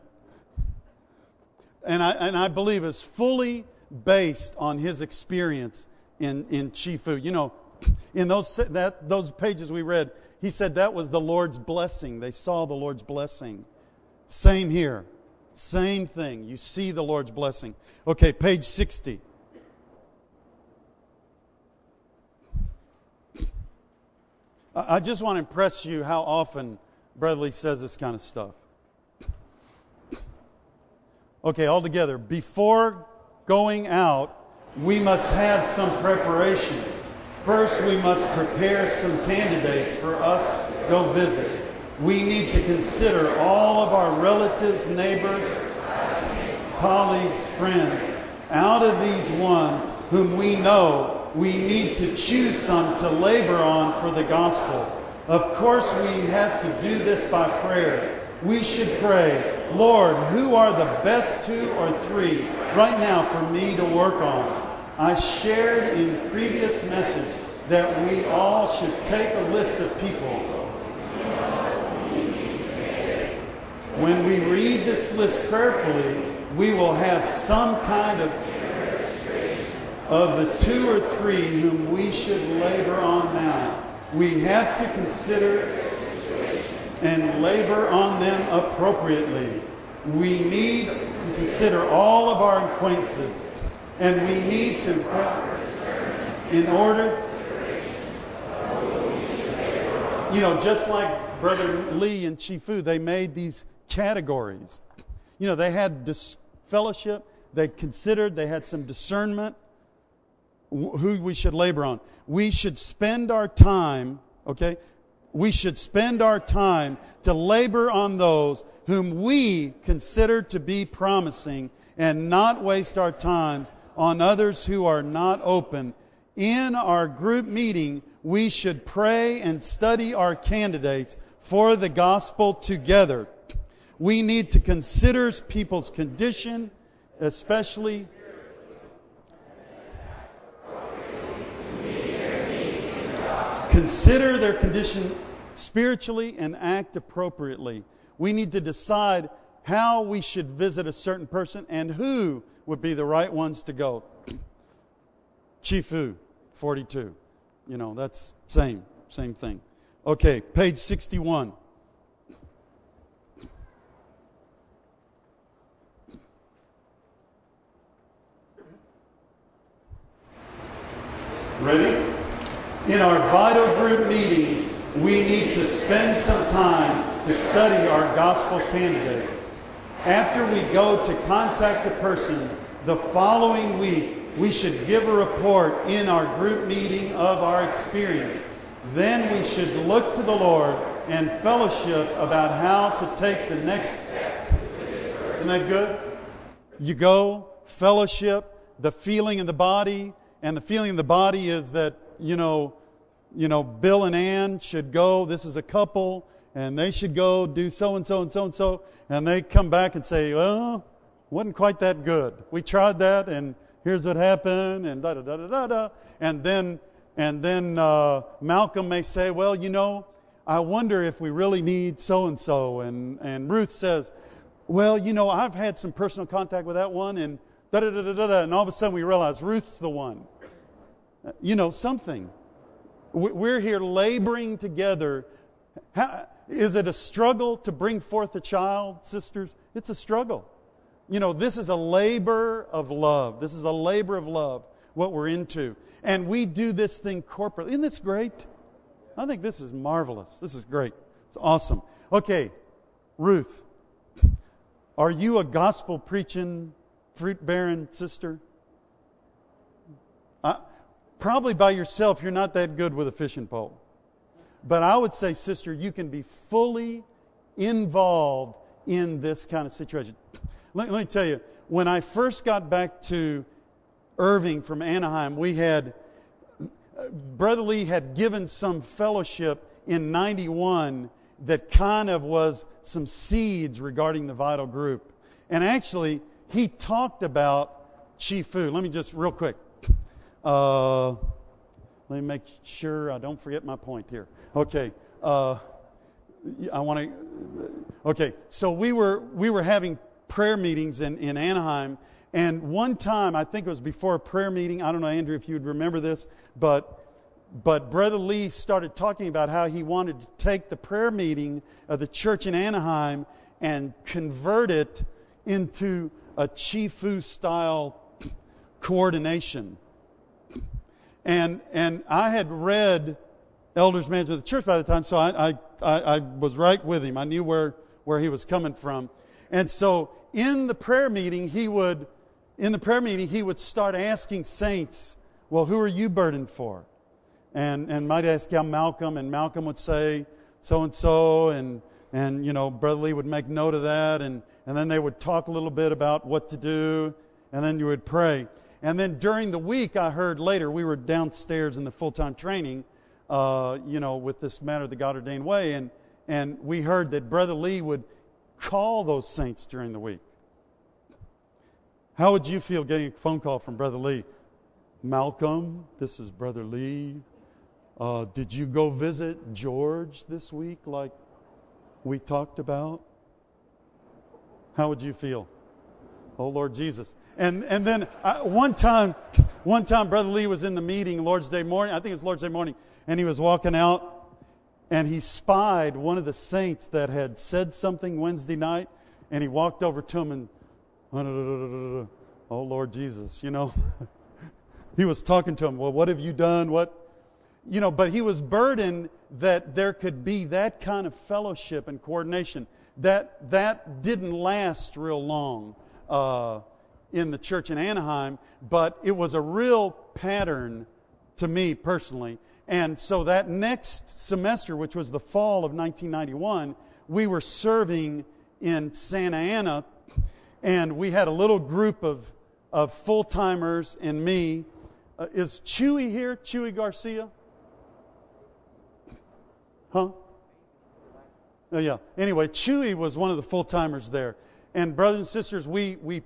Speaker 1: And I, and I believe is fully based on his experience in, in Chifu. You know, in those, that, those pages we read, he said that was the Lord's blessing. They saw the Lord's blessing. Same here. Same thing. You see the Lord's blessing. Okay, page 60. I just want to impress you how often Brother Lee says this kind of stuff. Okay, all together. Before going out, we must have some preparation. First, we must prepare some candidates for us to go visit. We need to consider all of our relatives, neighbors, colleagues, friends. Out of these ones whom we know we need to choose some to labor on for the gospel. Of course, we have to do this by prayer. We should pray, Lord, who are the best two or three right now for me to work on? I shared in previous message that we all should take a list of people. When we read this list prayerfully, we will have some kind of of the two or three whom we should labor on now. We have to consider and labor on them appropriately. We need to consider all of our acquaintances, and we need to, in order, you know, just like Brother Lee and Chifu, they made these categories. You know, they had dis- fellowship, they considered, they had some discernment, who we should labor on. We should spend our time, okay? We should spend our time to labor on those whom we consider to be promising and not waste our time on others who are not open. In our group meeting, we should pray and study our candidates for the gospel together. We need to consider people's condition, especially consider their condition spiritually and act appropriately. We need to decide how we should visit a certain person and who would be the right ones to go. Chifu, 42. You know, that's same, same thing. Okay, page 61. Ready? In our vital group meetings, we need to spend some time to study our gospel candidate. After we go to contact a person the following week, we should give a report in our group meeting of our experience. Then we should look to the Lord and fellowship about how to take the next step. Isn't that good? You go, fellowship, the feeling in the body, and the feeling in the body is that you know, you know, Bill and Ann should go. This is a couple, and they should go do so and so and so and so. And they come back and say, well, wasn't quite that good. We tried that, and here's what happened, and da da da da da. And then, and then uh, Malcolm may say, well, you know, I wonder if we really need so and so. And and Ruth says, well, you know, I've had some personal contact with that one, and da da da da da. And all of a sudden, we realize Ruth's the one. You know, something. We're here laboring together. How, is it a struggle to bring forth a child, sisters? It's a struggle. You know, this is a labor of love. This is a labor of love, what we're into. And we do this thing corporately. Isn't this great? I think this is marvelous. This is great. It's awesome. Okay, Ruth, are you a gospel preaching, fruit bearing sister? Probably by yourself, you're not that good with a fishing pole. But I would say, sister, you can be fully involved in this kind of situation. Let, let me tell you, when I first got back to Irving from Anaheim, we had, Brother Lee had given some fellowship in 91 that kind of was some seeds regarding the vital group. And actually, he talked about Chifu. Let me just, real quick. Uh, let me make sure I don't forget my point here. Okay. Uh, I want to. Okay. So we were we were having prayer meetings in, in Anaheim, and one time I think it was before a prayer meeting. I don't know, Andrew, if you would remember this, but but Brother Lee started talking about how he wanted to take the prayer meeting of the church in Anaheim and convert it into a Chifu style coordination. And, and I had read Elders Management of the Church by the time, so I, I, I, was right with him. I knew where, where he was coming from. And so in the prayer meeting, he would, in the prayer meeting, he would start asking saints, well, who are you burdened for? And, and might ask how Malcolm, and Malcolm would say so and so, and, and, you know, Brother Lee would make note of that, and, and then they would talk a little bit about what to do, and then you would pray. And then during the week, I heard later, we were downstairs in the full time training, uh, you know, with this matter of the God ordained way, and, and we heard that Brother Lee would call those saints during the week. How would you feel getting a phone call from Brother Lee? Malcolm, this is Brother Lee. Uh, did you go visit George this week like we talked about? How would you feel? Oh, Lord Jesus. And, and then uh, one time, one time, Brother Lee was in the meeting Lord's Day morning. I think it was Lord's Day morning. And he was walking out and he spied one of the saints that had said something Wednesday night. And he walked over to him and, oh, Lord Jesus, you know. he was talking to him. Well, what have you done? What? You know, but he was burdened that there could be that kind of fellowship and coordination. That, that didn't last real long. Uh, in the church in Anaheim, but it was a real pattern to me personally. And so that next semester, which was the fall of 1991, we were serving in Santa Ana, and we had a little group of, of full timers and me. Uh, is Chewy here? Chewy Garcia? Huh? Oh, yeah. Anyway, Chewy was one of the full timers there. And, brothers and sisters, we, we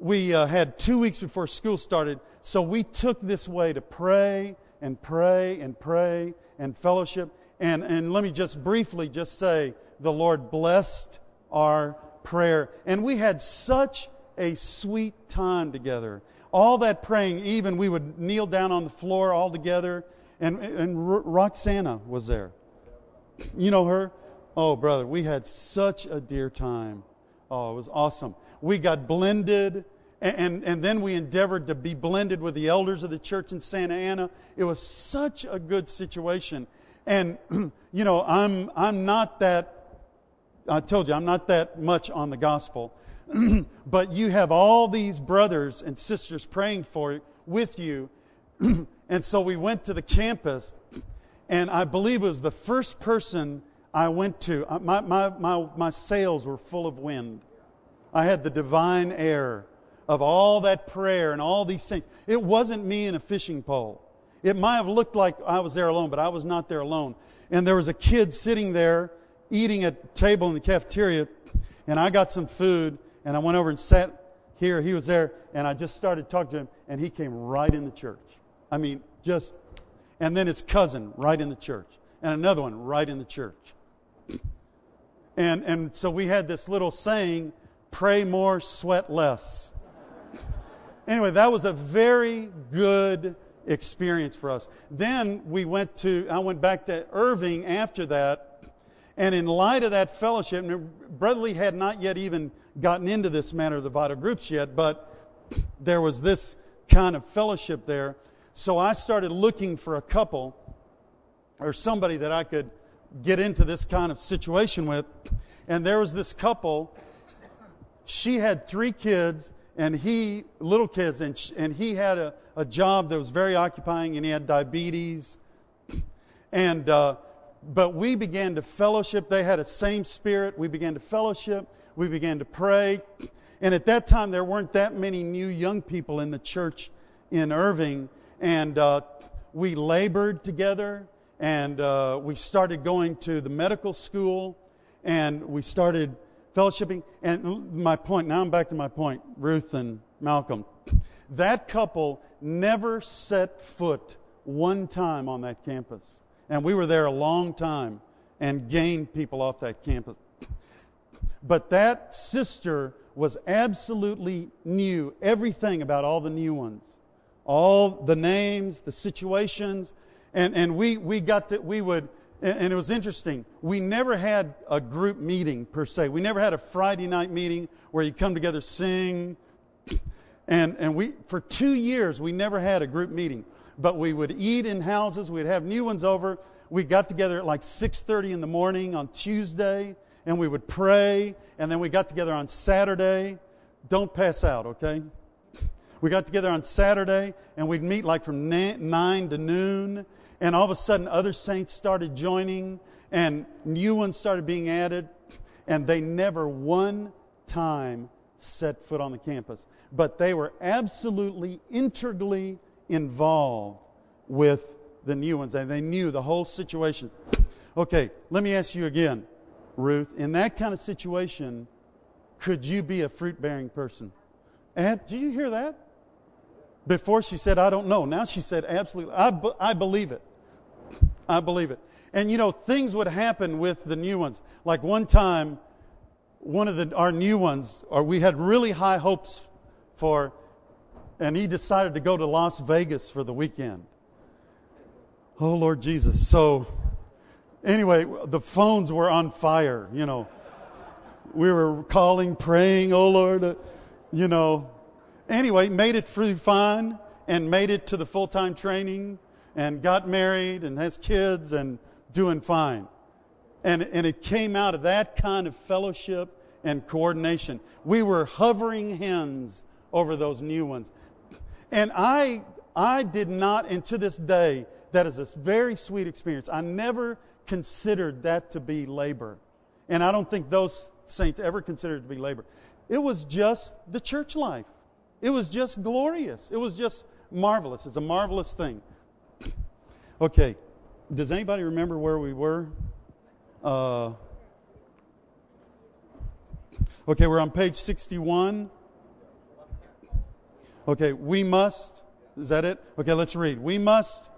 Speaker 1: we uh, had two weeks before school started, so we took this way to pray and pray and pray and fellowship. And, and let me just briefly just say, the Lord blessed our prayer. And we had such a sweet time together. All that praying, even we would kneel down on the floor all together. And, and Roxana was there. You know her? Oh, brother, we had such a dear time. Oh, it was awesome we got blended, and, and, then we endeavored to be blended with the elders of the church in Santa Ana. It was such a good situation. And, you know, I'm, I'm not that, I told you, I'm not that much on the gospel. but you have all these brothers and sisters praying for you, with you. and so we went to the campus, and I believe it was the first person I went to. Uh, my, my, my, my sails were full of wind. I had the divine air of all that prayer and all these things. It wasn't me in a fishing pole. It might have looked like I was there alone, but I was not there alone. And there was a kid sitting there eating at a table in the cafeteria, and I got some food, and I went over and sat here. He was there, and I just started talking to him, and he came right in the church. I mean, just, and then his cousin right in the church, and another one right in the church. And, and so we had this little saying pray more, sweat less. Anyway, that was a very good experience for us. Then we went to, I went back to Irving after that, and in light of that fellowship, Lee had not yet even gotten into this matter of the vital groups yet, but there was this kind of fellowship there. So I started looking for a couple or somebody that I could get into this kind of situation with. And there was this couple. She had three kids, and he, little kids, and, and he had a, a job that was very occupying, and he had diabetes. And, uh, but we began to fellowship. They had a same spirit. We began to fellowship. We began to pray. And at that time, there weren't that many new young people in the church in Irving. And uh, we labored together and uh, we started going to the medical school and we started fellowshipping. And my point, now I'm back to my point, Ruth and Malcolm. That couple never set foot one time on that campus. And we were there a long time and gained people off that campus. But that sister was absolutely new, everything about all the new ones, all the names, the situations, and, and we, we got to, we would, and it was interesting. We never had a group meeting per se. We never had a Friday night meeting where you come together, sing. And, and we, for two years, we never had a group meeting. But we would eat in houses. We'd have new ones over. We got together at like 6.30 in the morning on Tuesday. And we would pray. And then we got together on Saturday. Don't pass out, okay? We got together on Saturday and we'd meet like from 9 to noon and all of a sudden, other saints started joining, and new ones started being added, and they never one time set foot on the campus. But they were absolutely integrally involved with the new ones, and they knew the whole situation. Okay, let me ask you again, Ruth. In that kind of situation, could you be a fruit bearing person? And, do you hear that? Before she said, I don't know. Now she said, absolutely. I, I believe it. I believe it. And you know, things would happen with the new ones. Like one time, one of the, our new ones, or we had really high hopes for, and he decided to go to Las Vegas for the weekend. Oh, Lord Jesus. So, anyway, the phones were on fire, you know. We were calling, praying, oh, Lord, you know. Anyway, made it through fine and made it to the full time training and got married and has kids and doing fine. And, and it came out of that kind of fellowship and coordination. We were hovering hens over those new ones. And I, I did not, and to this day, that is a very sweet experience. I never considered that to be labor. And I don't think those saints ever considered it to be labor. It was just the church life. It was just glorious. It was just marvelous. It's a marvelous thing. Okay, does anybody remember where we were? Uh, okay, we're on page 61. Okay, we must. Is that it? Okay, let's read. We must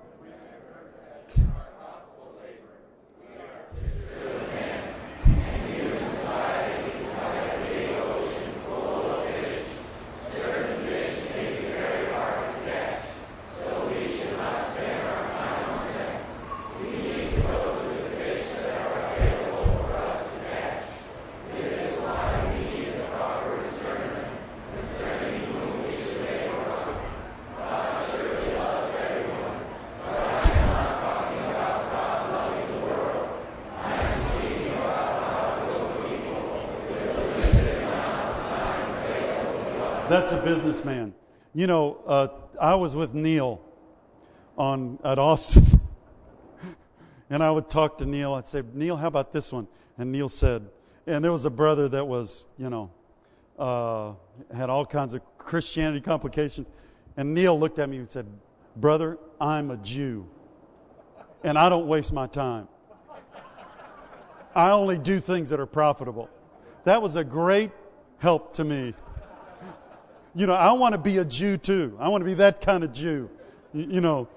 Speaker 1: That's a businessman. You know, uh, I was with Neil on at Austin, and I would talk to Neil. I'd say, Neil, how about this one? And Neil said, and there was a brother that was, you know, uh, had all kinds of Christianity complications. And Neil looked at me and said, Brother, I'm a Jew, and I don't waste my time. I only do things that are profitable. That was a great help to me. You know, I want to be a Jew too. I want to be that kind of Jew. You, you know,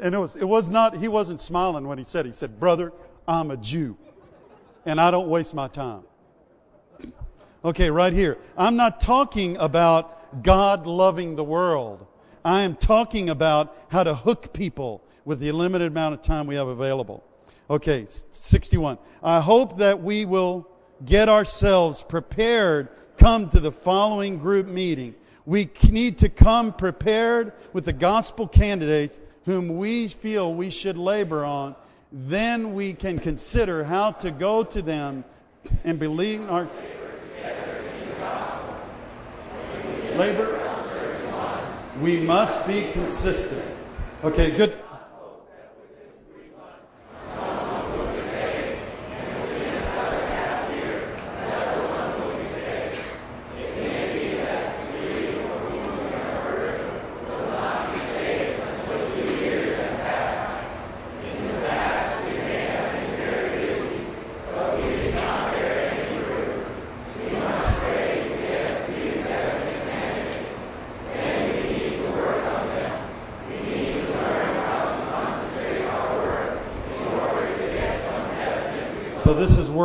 Speaker 1: and it was, it was not, he wasn't smiling when he said, he said, brother, I'm a Jew and I don't waste my time. Okay, right here. I'm not talking about God loving the world. I am talking about how to hook people with the limited amount of time we have available. Okay, 61. I hope that we will get ourselves prepared come to the following group meeting. We need to come prepared with the gospel candidates whom we feel we should labor on. Then we can consider how to go to them and believe our labor. We must be consistent. Okay, good.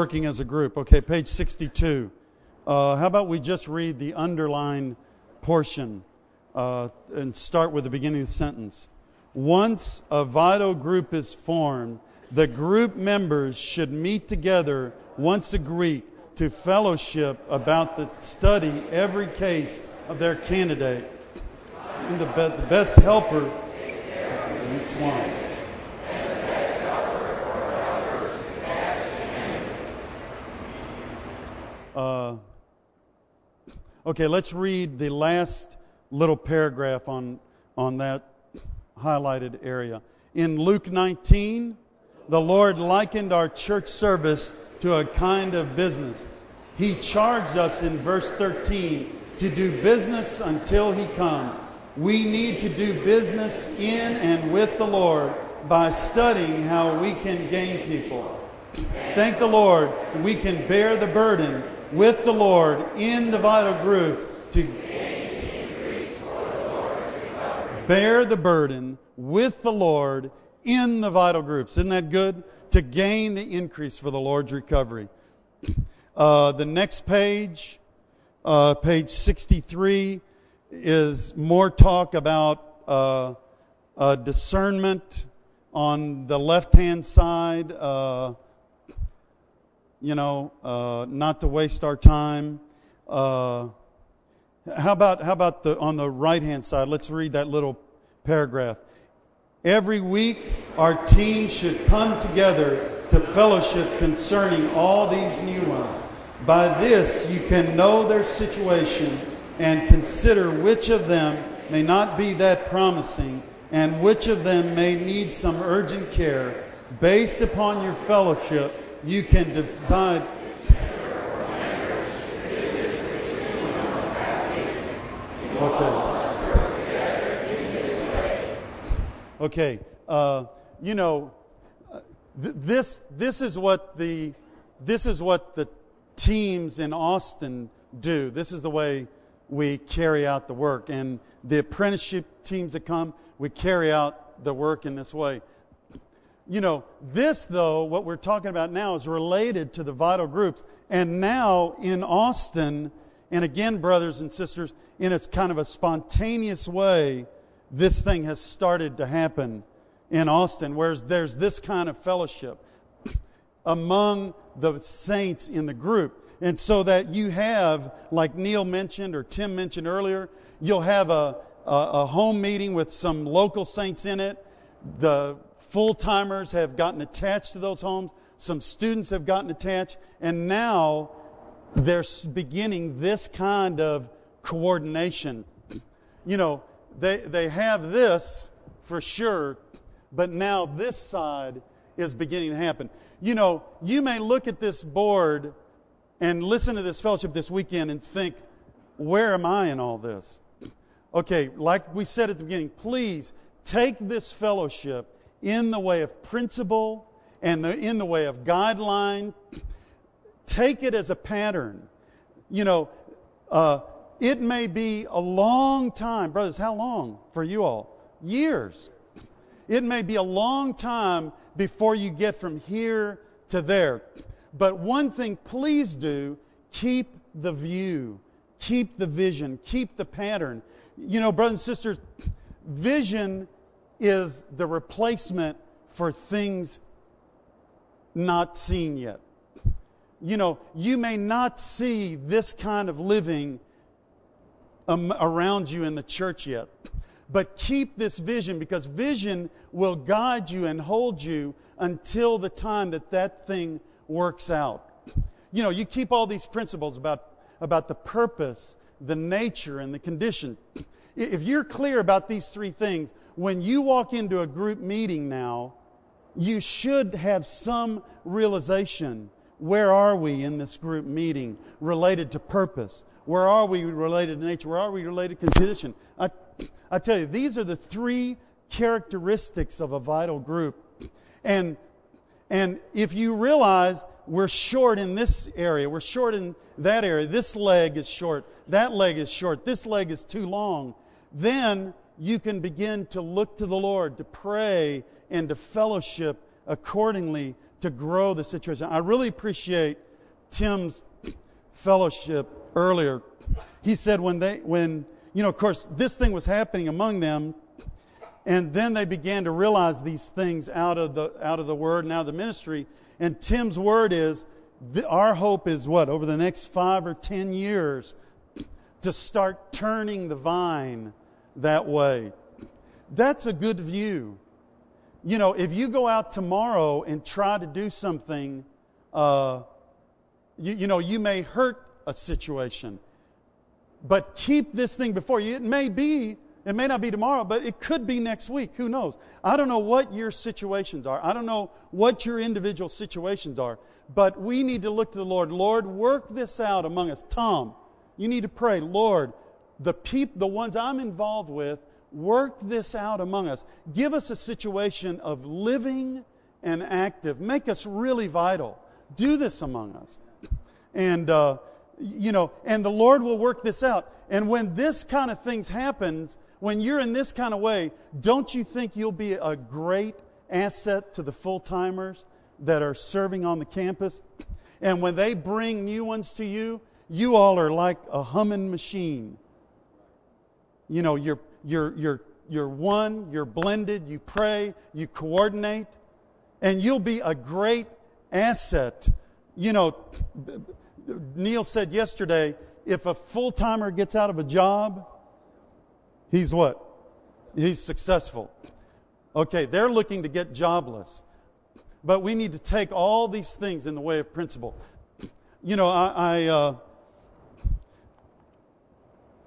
Speaker 1: Working as a group. Okay, page 62. Uh, how about we just read the underlined portion uh, and start with the beginning of the sentence? Once a vital group is formed, the group members should meet together once a week to fellowship about the study every case of their candidate and the, be- the best helper each one. Uh, okay, let's read the last little paragraph on, on that highlighted area. In Luke 19, the Lord likened our church service to a kind of business. He charged us in verse 13 to do business until He comes. We need to do business in and with the Lord by studying how we can gain people. Thank the Lord, we can bear the burden with the Lord in the vital groups to bear the burden with the Lord in the vital groups. Isn't that good? To gain the increase for the Lord's recovery. Uh, the next page, uh, page 63, is more talk about uh, uh discernment on the left hand side. You know, uh, not to waste our time. Uh, how about how about the on the right hand side? Let's read that little paragraph. Every week, our team should come together to fellowship concerning all these new ones. By this, you can know their situation and consider which of them may not be that promising and which of them may need some urgent care. Based upon your fellowship, you can decide. Okay. Okay. Uh, you know, th- this this is what the this is what the teams in Austin do. This is the way we carry out the work, and the apprenticeship teams that come, we carry out the work in this way you know, this, though, what we're talking about now is related to the vital groups. And now in Austin, and again, brothers and sisters, in its kind of a spontaneous way, this thing has started to happen in Austin, whereas there's this kind of fellowship among the saints in the group. And so that you have, like Neil mentioned or Tim mentioned earlier, you'll have a, a, a home meeting with some local saints in it. The Full timers have gotten attached to those homes. Some students have gotten attached. And now they're beginning this kind of coordination. You know, they, they have this for sure, but now this side is beginning to happen. You know, you may look at this board and listen to this fellowship this weekend and think, where am I in all this? Okay, like we said at the beginning, please take this fellowship in the way of principle and the, in the way of guideline. Take it as a pattern. You know, uh, it may be a long time. Brothers, how long for you all? Years. It may be a long time before you get from here to there. But one thing, please do keep the view, keep the vision, keep the pattern. You know, brothers and sisters, vision is the replacement for things not seen yet. You know, you may not see this kind of living um, around you in the church yet. But keep this vision because vision will guide you and hold you until the time that that thing works out. You know, you keep all these principles about, about the purpose, the nature, and the condition. If you're clear about these three things, when you walk into a group meeting now, you should have some realization. Where are we in this group meeting related to purpose? Where are we related to nature? Where are we related to condition? I, I tell you, these are the three characteristics of a vital group. And, and if you realize we're short in this area, we're short in that area, this leg is short, that leg is short, this leg is too long, then you can begin to look to the Lord, to pray, and to fellowship accordingly to grow the situation. I really appreciate Tim's fellowship earlier. He said when they, when, you know, of course, this thing was happening among them, and then they began to realize these things out of the, out of the word and out of the ministry. And Tim's word is, our hope is what? Over the next five or ten years, to start turning the vine that way. That's a good view. You know, if you go out tomorrow and try to do something, uh, you, you know, you may hurt a situation. But keep this thing before you. It may be, it may not be tomorrow, but it could be next week. Who knows? I don't know what your situations are. I don't know what your individual situations are. But we need to look to the Lord. Lord, work this out among us. Tom, you need to pray, Lord, the peop- the ones I'm involved with, work this out among us. Give us a situation of living and active. Make us really vital. Do this among us. And uh, you know, and the Lord will work this out. And when this kind of things happens, when you're in this kind of way, don't you think you'll be a great asset to the full timers that are serving on the campus? And when they bring new ones to you, you all are like a humming machine. You know, you're, you're, you're, you're one, you're blended, you pray, you coordinate, and you'll be a great asset. You know, Neil said yesterday if a full timer gets out of a job, he's what? He's successful. Okay, they're looking to get jobless. But we need to take all these things in the way of principle. You know, I, I, uh,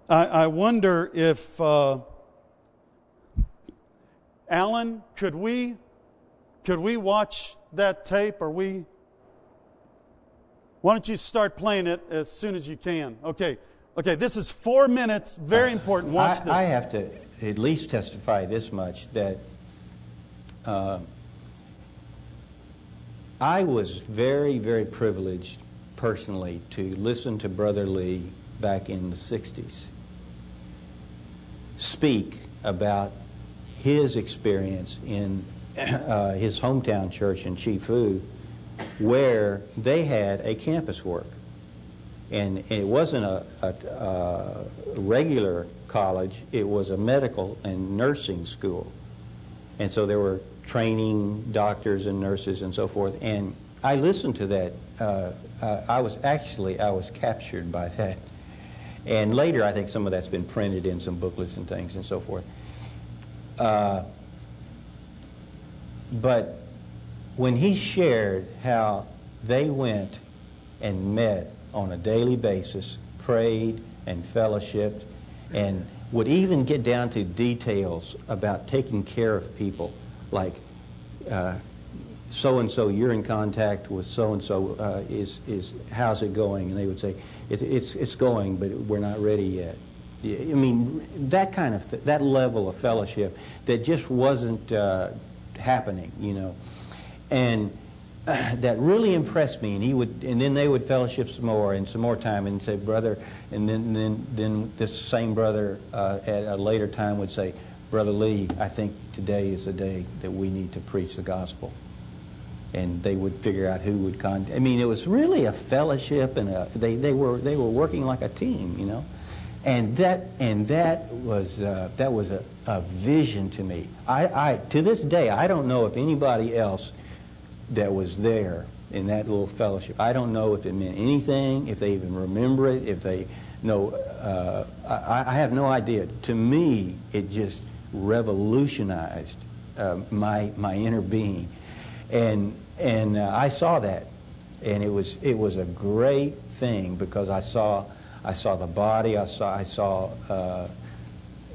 Speaker 1: I, I wonder if, uh, Alan, could we, could we watch that tape? Are we why don't you start playing it as soon as you can? Okay. Okay, this is four minutes. Very important. Watch
Speaker 2: I,
Speaker 1: this.
Speaker 2: I have to at least testify this much that uh, I was very, very privileged personally to listen to Brother Lee back in the 60s speak about his experience in uh, his hometown church in Chifu where they had a campus work. And it wasn't a, a, a, regular college, it was a medical and nursing school. And so there were training doctors and nurses and so forth. And I listened to that. Uh, uh, I was actually, I was captured by that. And later, I think some of that's been printed in some booklets and things and so forth. Uh, but when he shared how they went and met on a daily basis, prayed and fellowshipped, and would even get down to details about taking care of people, like so and so, you're in contact with so and so. Is is how's it going? And they would say, it, it's it's going, but we're not ready yet. I mean, that kind of th- that level of fellowship that just wasn't uh, happening, you know. And that really impressed me, and he would, and then they would fellowship some more and some more time, and say, "Brother," and then then then this same brother uh, at a later time would say, "Brother Lee, I think today is the day that we need to preach the gospel." And they would figure out who would con. I mean, it was really a fellowship, and a, they they were they were working like a team, you know, and that and that was uh, that was a, a vision to me. I, I to this day I don't know if anybody else that was there in that little fellowship. I don't know if it meant anything, if they even remember it, if they know. Uh, I, I, have no idea. To me, it just revolutionized uh, my my inner being, and and uh, I saw that, and it was it was a great thing because I saw I saw the body. I saw I saw. Uh,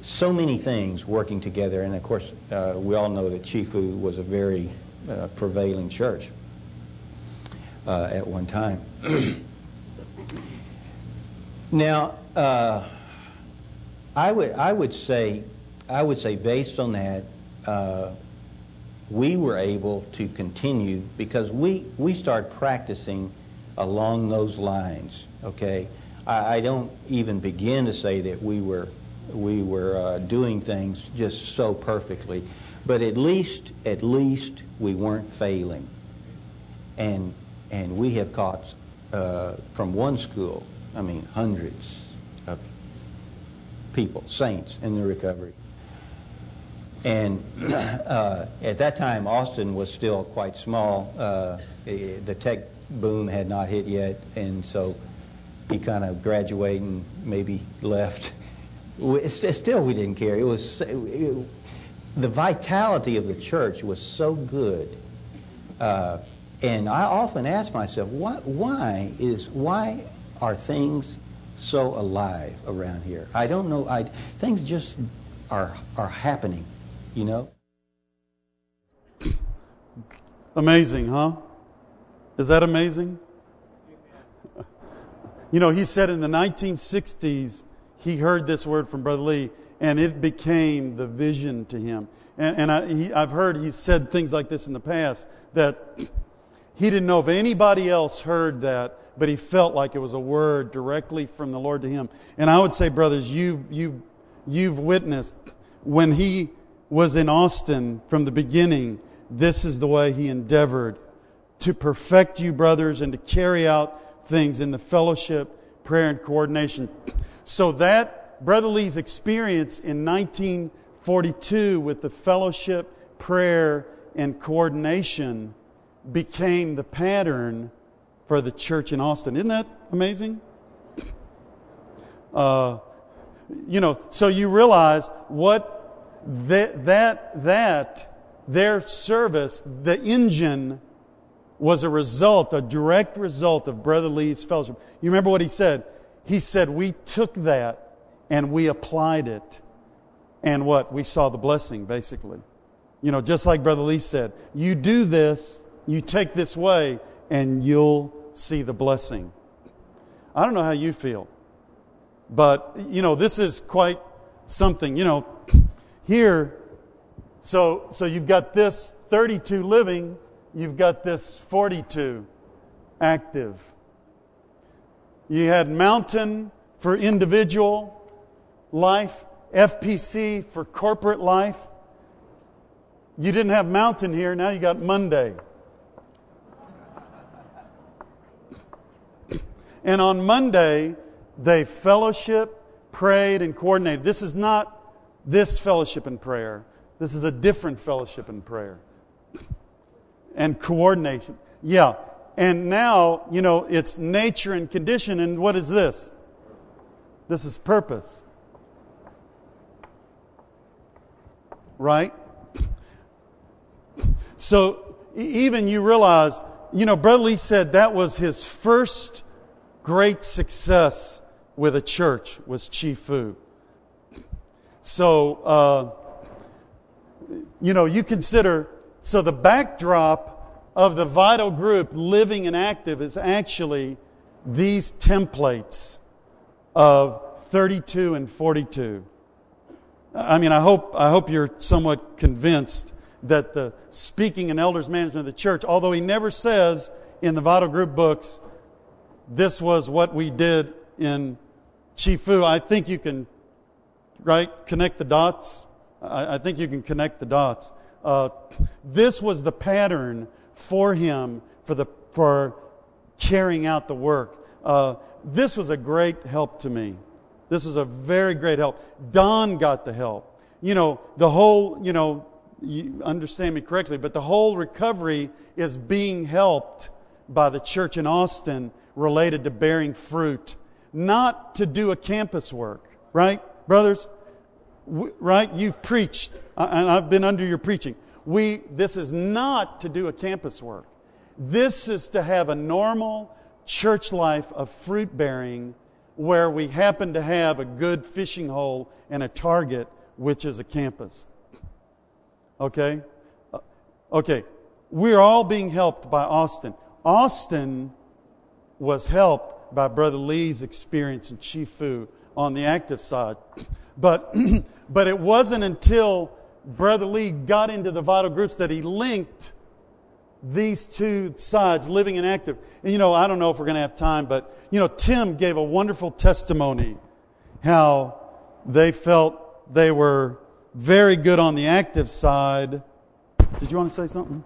Speaker 2: so many things working together, and of course, uh, we all know that Chifu was a very uh, prevailing church uh, at one time. now, uh, I would I would say I would say based on that, we were able to continue because we we started practicing along those lines. Okay, I, I don't even begin to say that we were we were uh, doing things just so perfectly but at least, at least we weren't failing. And, and we have caught uh, from one school, I mean, hundreds of people, saints in the recovery. And uh, at that time, Austin was still quite small. Uh, the tech boom had not hit yet, and so he kind of graduated and maybe left. Still, we didn't care. It was it, the vitality of the church was so good. Uh, and I often ask myself, why, why, is, why are things so alive around here? I don't know. I, things just are, are happening, you know?
Speaker 1: Amazing, huh? Is that amazing? You know, he said in the 1960s, he heard this word from Brother Lee and it became the vision to him. And, and I, he, I've heard he said things like this in the past that he didn't know if anybody else heard that, but he felt like it was a word directly from the Lord to him. And I would say, brothers, you, you, you've witnessed when he was in Austin from the beginning, this is the way he endeavored to perfect you, brothers, and to carry out things in the fellowship, prayer, and coordination. So that Brother Lee's experience in 1942 with the fellowship, prayer, and coordination became the pattern for the church in Austin. Isn't that amazing? Uh, you know, so you realize what that, that, that, their service, the engine, was a result, a direct result of Brother Lee's fellowship. You remember what he said? He said, We took that and we applied it. And what? We saw the blessing, basically. You know, just like Brother Lee said, you do this, you take this way, and you'll see the blessing. I don't know how you feel, but, you know, this is quite something. You know, here, so, so you've got this 32 living, you've got this 42 active. You had mountain for individual, life, FPC for corporate life. You didn't have mountain here, now you got Monday. And on Monday, they fellowship, prayed, and coordinated. This is not this fellowship and prayer. This is a different fellowship and prayer. And coordination. Yeah. And now, you know, it's nature and condition. And what is this? This is purpose. right? So even you realize, you know, Brother Lee said that was his first great success with a church was Chi Chifu. So, uh, you know, you consider, so the backdrop of the vital group living and active is actually these templates of 32 and 42. I mean, I hope, I hope you're somewhat convinced that the speaking and elders management of the church, although he never says in the vital group books, this was what we did in Chifu, I think you can, right, connect the dots. I, I think you can connect the dots. Uh, this was the pattern for him for, the, for carrying out the work. Uh, this was a great help to me. This is a very great help. Don got the help. You know, the whole, you know, you understand me correctly, but the whole recovery is being helped by the church in Austin related to bearing fruit, not to do a campus work, right, brothers? right? You've preached, and I've been under your preaching. We, this is not to do a campus work. This is to have a normal church life of fruit bearing where we happen to have a good fishing hole and a target, which is a campus. Okay? Uh, okay. We're all being helped by Austin. Austin was helped by Brother Lee's experience in Chifu on the active side. But, but it wasn't until Brother Lee got into the vital groups that he linked these two sides, living and active. And, you know, I don't know if we're going to have time, but, you know, Tim gave a wonderful testimony how they felt they were very good on the active side. Did you want to say something?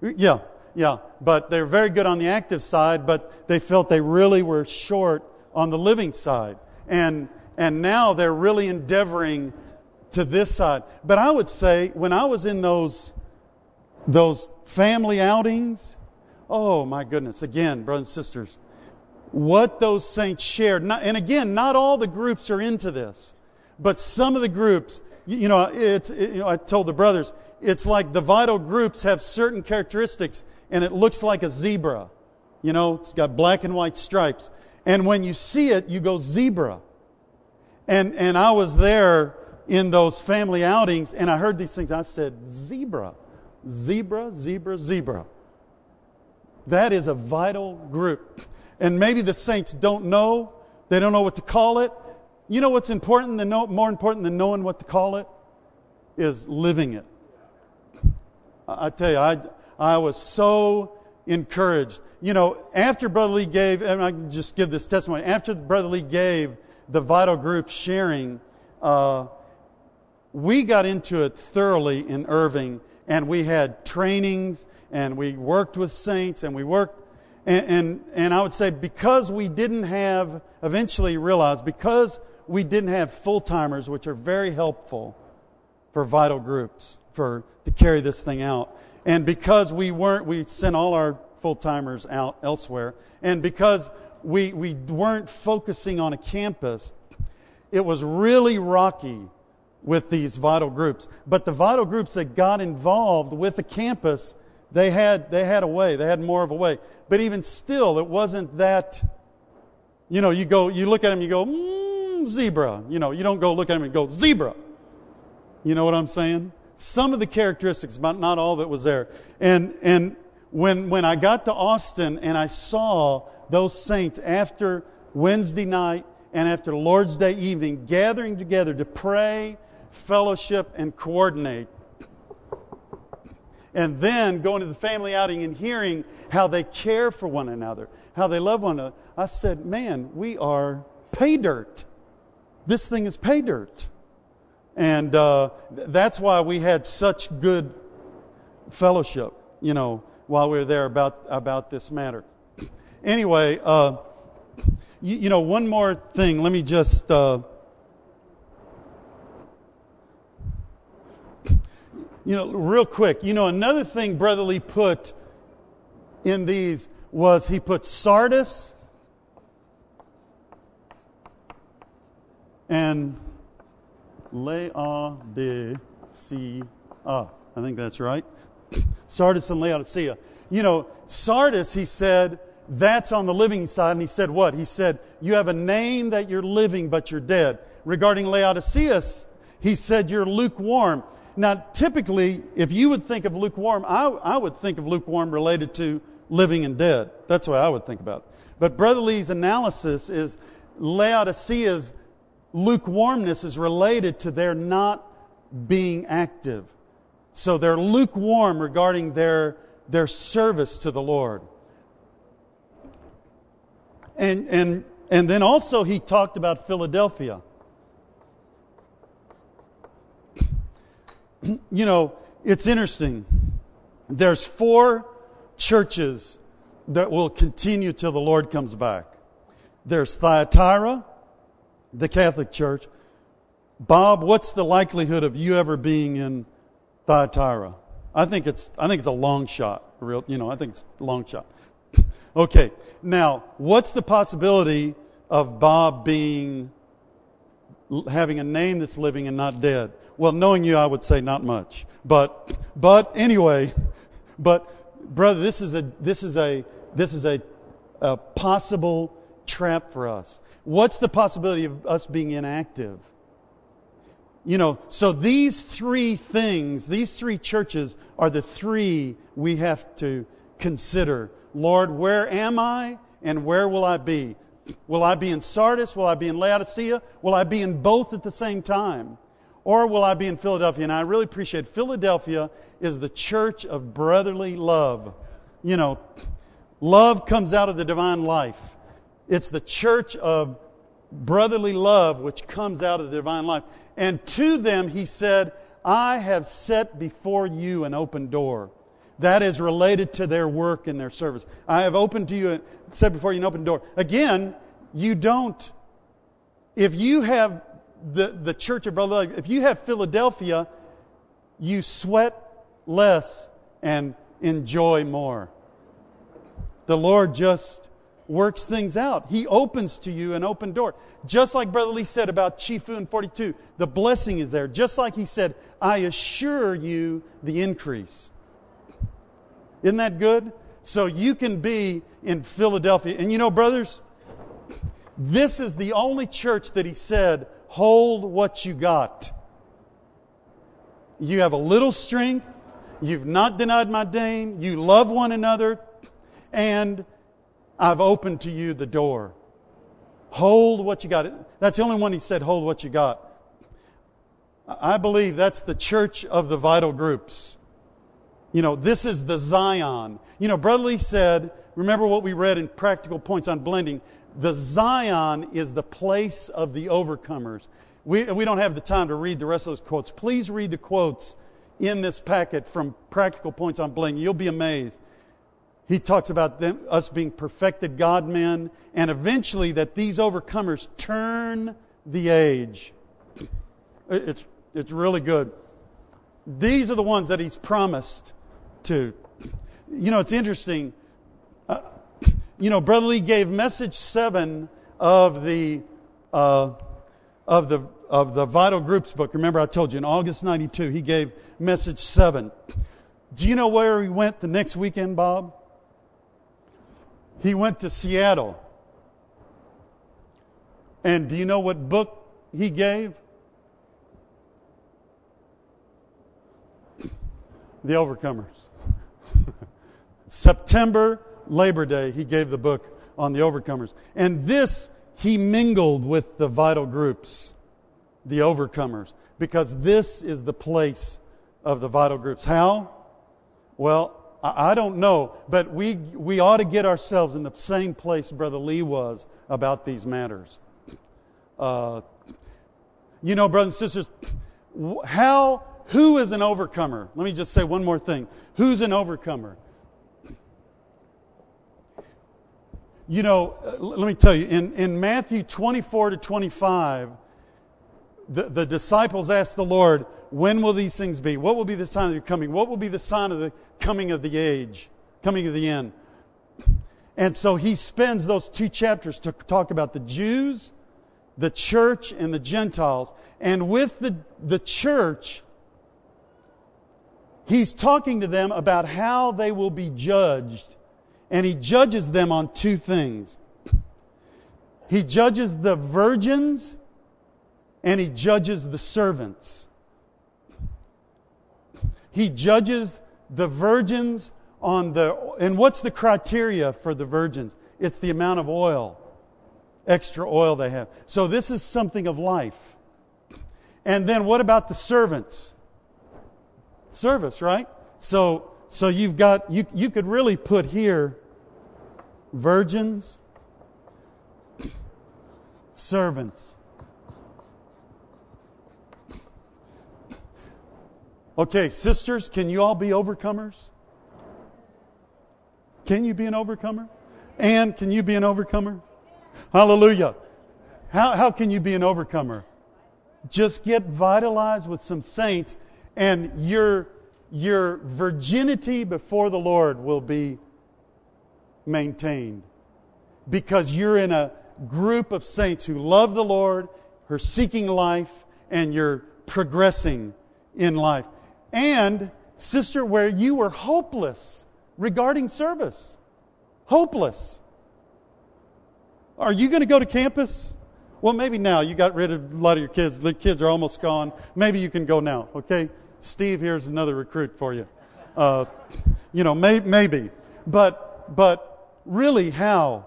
Speaker 1: Yeah, yeah. But they're very good on the active side, but they felt they really were short on the living side. And, and now they're really endeavoring to this side. But I would say when I was in those, those family outings, oh my goodness, again, brothers and sisters, what those saints shared. Not, and again, not all the groups are into this, but some of the groups, you know, it's, it, you know, I told the brothers, it's like the vital groups have certain characteristics and it looks like a zebra. You know, it's got black and white stripes. And when you see it, you go zebra. And, and I was there in those family outings and I heard these things. I said, zebra, zebra, zebra, zebra. That is a vital group. And maybe the saints don't know. They don't know what to call it. You know what's important than know, more important than knowing what to call it? Is living it. I tell you, I, I was so encouraged. You know, after Brother Lee gave, and I can just give this testimony, after Brother Lee gave the vital group sharing, uh, we got into it thoroughly in Irving, and we had trainings, and we worked with saints, and we worked and, and, and, I would say because we didn't have, eventually realized, because we didn't have full timers, which are very helpful for vital groups, for to carry this thing out. And because we weren't, we sent all our full timers out elsewhere. And because we, we weren't focusing on a campus, it was really rocky with these vital groups. But the vital groups that got involved with the campus, they had, they had a way. They had more of a way. But even still, it wasn't that, you know, you go, you look at them, you go, mm, zebra. You know, you don't go look at them and go, zebra. You know what I'm saying? Some of the characteristics, but not all that was there. And, and when, when I got to Austin and I saw those saints after Wednesday night and after Lord's Day evening gathering together to pray, fellowship, and coordinate, and then going to the family outing and hearing how they care for one another, how they love one another, I said, man, we are pay dirt. This thing is pay dirt. And uh, that's why we had such good fellowship, you know, while we were there about, about this matter. Anyway, uh, you, you, know, one more thing. Let me just. Uh, you know, real quick, you know, another thing Brother Lee put in these was he put Sardis and Laodicea. I think that's right. Sardis and Laodicea. You know, Sardis, he said, that's on the living side. And he said what? He said, You have a name that you're living, but you're dead. Regarding Laodicea, he said, You're lukewarm. Now, typically, if you would think of lukewarm, I, I would think of lukewarm related to living and dead. That's the way I would think about it. But Brother Lee's analysis is Laodicea's lukewarmness is related to their not being active. So they're lukewarm regarding their, their service to the Lord. And, and, and then also he talked about Philadelphia. You know, it's interesting. There's four churches that will continue till the Lord comes back. There's Thyatira, the Catholic Church. Bob, what's the likelihood of you ever being in Thyatira? I think it's I think it's a long shot. Real, you know, I think it's a long shot. okay. Now, what's the possibility of Bob being having a name that's living and not dead? Well, knowing you, I would say not much. But but anyway, but brother, this is a this is a this is a, a possible trap for us. What's the possibility of us being inactive? You know, so these three things, these three churches are the three we have to consider. Lord, where am I and where will I be? Will I be in Sardis? Will I be in Laodicea? Will I be in both at the same time? Or will I be in Philadelphia? And I really appreciate Philadelphia is the church of brotherly love. You know, love comes out of the divine life. It's the church of brotherly love which comes out of the divine life. And to them he said, I have set before you an open door. That is related to their work and their service. I have opened to you, set before you an open door. Again, you don't, if you have the, the church of brotherly love, if you have Philadelphia, you sweat less and enjoy more. The Lord just works things out. He opens to you an open door. Just like Brother Lee said about Chifu in 42, the blessing is there. Just like he said, I assure you the increase. Isn't that good? So you can be in Philadelphia. And you know, brothers, this is the only church that he said, hold what you got. You have a little strength. You've not denied my name. You love one another. And I've opened to you the door. Hold what you got. That's the only one he said, hold what you got. I believe that's the church of the vital groups. You know, this is the Zion. You know, Brother Lee said, remember what we read in Practical Points on Blending? The Zion is the place of the overcomers. We, we don't have the time to read the rest of those quotes. Please read the quotes in this packet from Practical Points on Blending. You'll be amazed. He talks about them, us being perfected God men, and eventually that these overcomers turn the age. It's, it's really good. These are the ones that he's promised to. You know, it's interesting. Uh, you know, Brother Lee gave message seven of the uh, of the of the Vital Groups book. Remember, I told you in August '92 he gave message seven. Do you know where he went the next weekend, Bob? He went to Seattle. And do you know what book he gave? The Overcomers. September, Labor Day, he gave the book on the Overcomers. And this, he mingled with the vital groups, the Overcomers, because this is the place of the vital groups. How? Well, I don't know, but we, we ought to get ourselves in the same place Brother Lee was about these matters. Uh, you know, brothers and sisters, how, who is an overcomer? Let me just say one more thing. Who's an overcomer? You know, uh, let me tell you, in, in Matthew 24 to 25, the, the disciples asked the Lord, When will these things be? What will be the sign of your coming? What will be the sign of the coming of the age, coming of the end? And so he spends those two chapters to talk about the Jews, the church, and the Gentiles. And with the, the church, he's talking to them about how they will be judged. And he judges them on two things. He judges the virgins and he judges the servants. He judges the virgins on the, and what's the criteria for the virgins? It's the amount of oil, extra oil they have. So this is something of life. And then what about the servants? service, right? So, so you've got, you, you could really put here virgins, servants. Okay, sisters, can you all be overcomers? Can you be an overcomer? And can you be an overcomer? Hallelujah. How, how can you be an overcomer? Just get vitalized with some saints, and your, your virginity before the Lord will be maintained. Because you're in a group of saints who love the Lord, who are seeking life, and you're progressing in life. And, sister, where you were hopeless regarding service. Hopeless. Are you going to go to campus? Well, maybe now. You got rid of a lot of your kids. The kids are almost gone. Maybe you can go now, okay? Steve, here's another recruit for you. Uh, you know, may, maybe. But, but really, how?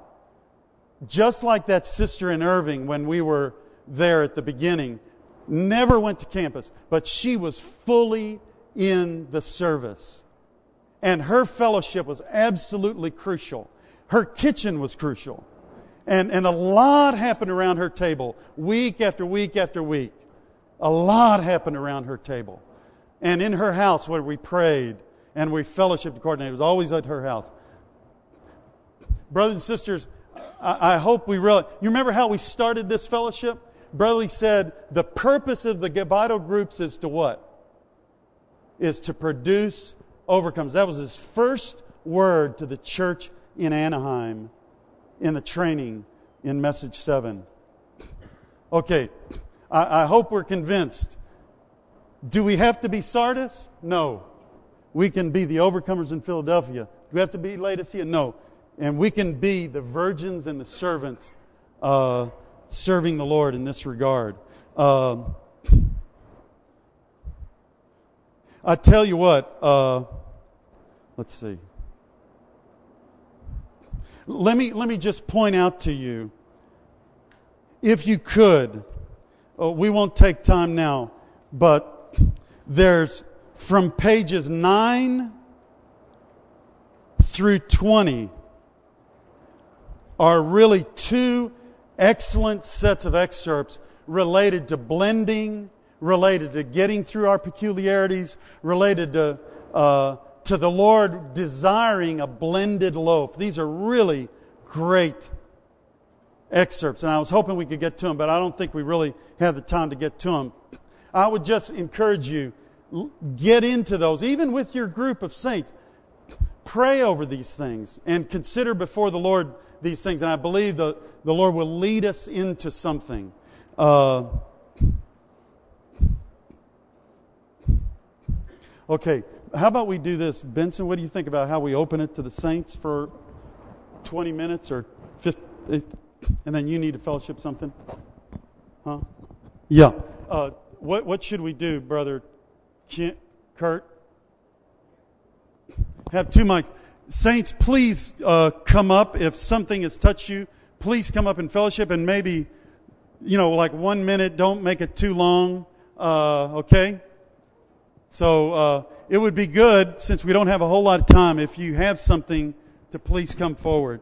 Speaker 1: Just like that sister in Irving when we were there at the beginning, never went to campus, but she was fully in the service. And her fellowship was absolutely crucial. Her kitchen was crucial. And, and a lot happened around her table, week after week after week. A lot happened around her table. And in her house where we prayed and we fellowshiped coordinated, it was always at her house. Brothers and sisters, I, I hope we really, you remember how we started this fellowship? Brother Lee said, the purpose of the vital groups is to what? Is to produce overcomes. That was his first word to the church in Anaheim in the training in message 7. Okay, I, I hope we're convinced. Do we have to be Sardis? No. We can be the overcomers in Philadelphia. Do we have to be Laodicea? No. And we can be the virgins and the servants uh, serving the Lord in this regard. Uh, I tell you what, uh, let's see. Let me, let me just point out to you, if you could, oh, we won't take time now, but there's from pages 9 through 20 are really two excellent sets of excerpts related to blending, related to getting through our peculiarities, related to uh, to the Lord desiring a blended loaf. These are really great excerpts, and I was hoping we could get to them, but I don't think we really have the time to get to them. I would just encourage you get into those, even with your group of saints. Pray over these things and consider before the Lord these things, and I believe the, the Lord will lead us into something. Uh, okay, how about we do this? Benson, what do you think about how we open it to the saints for 20 minutes or 50, and then you need to fellowship something? Huh? Yeah. Uh, what, what should we do, Brother Kurt? Have two mics. Saints, please uh, come up. If something has touched you, please come up in fellowship and maybe, you know, like one minute. Don't make it too long. Uh, okay? So uh, it would be good, since we don't have a whole lot of time, if you have something to please come forward.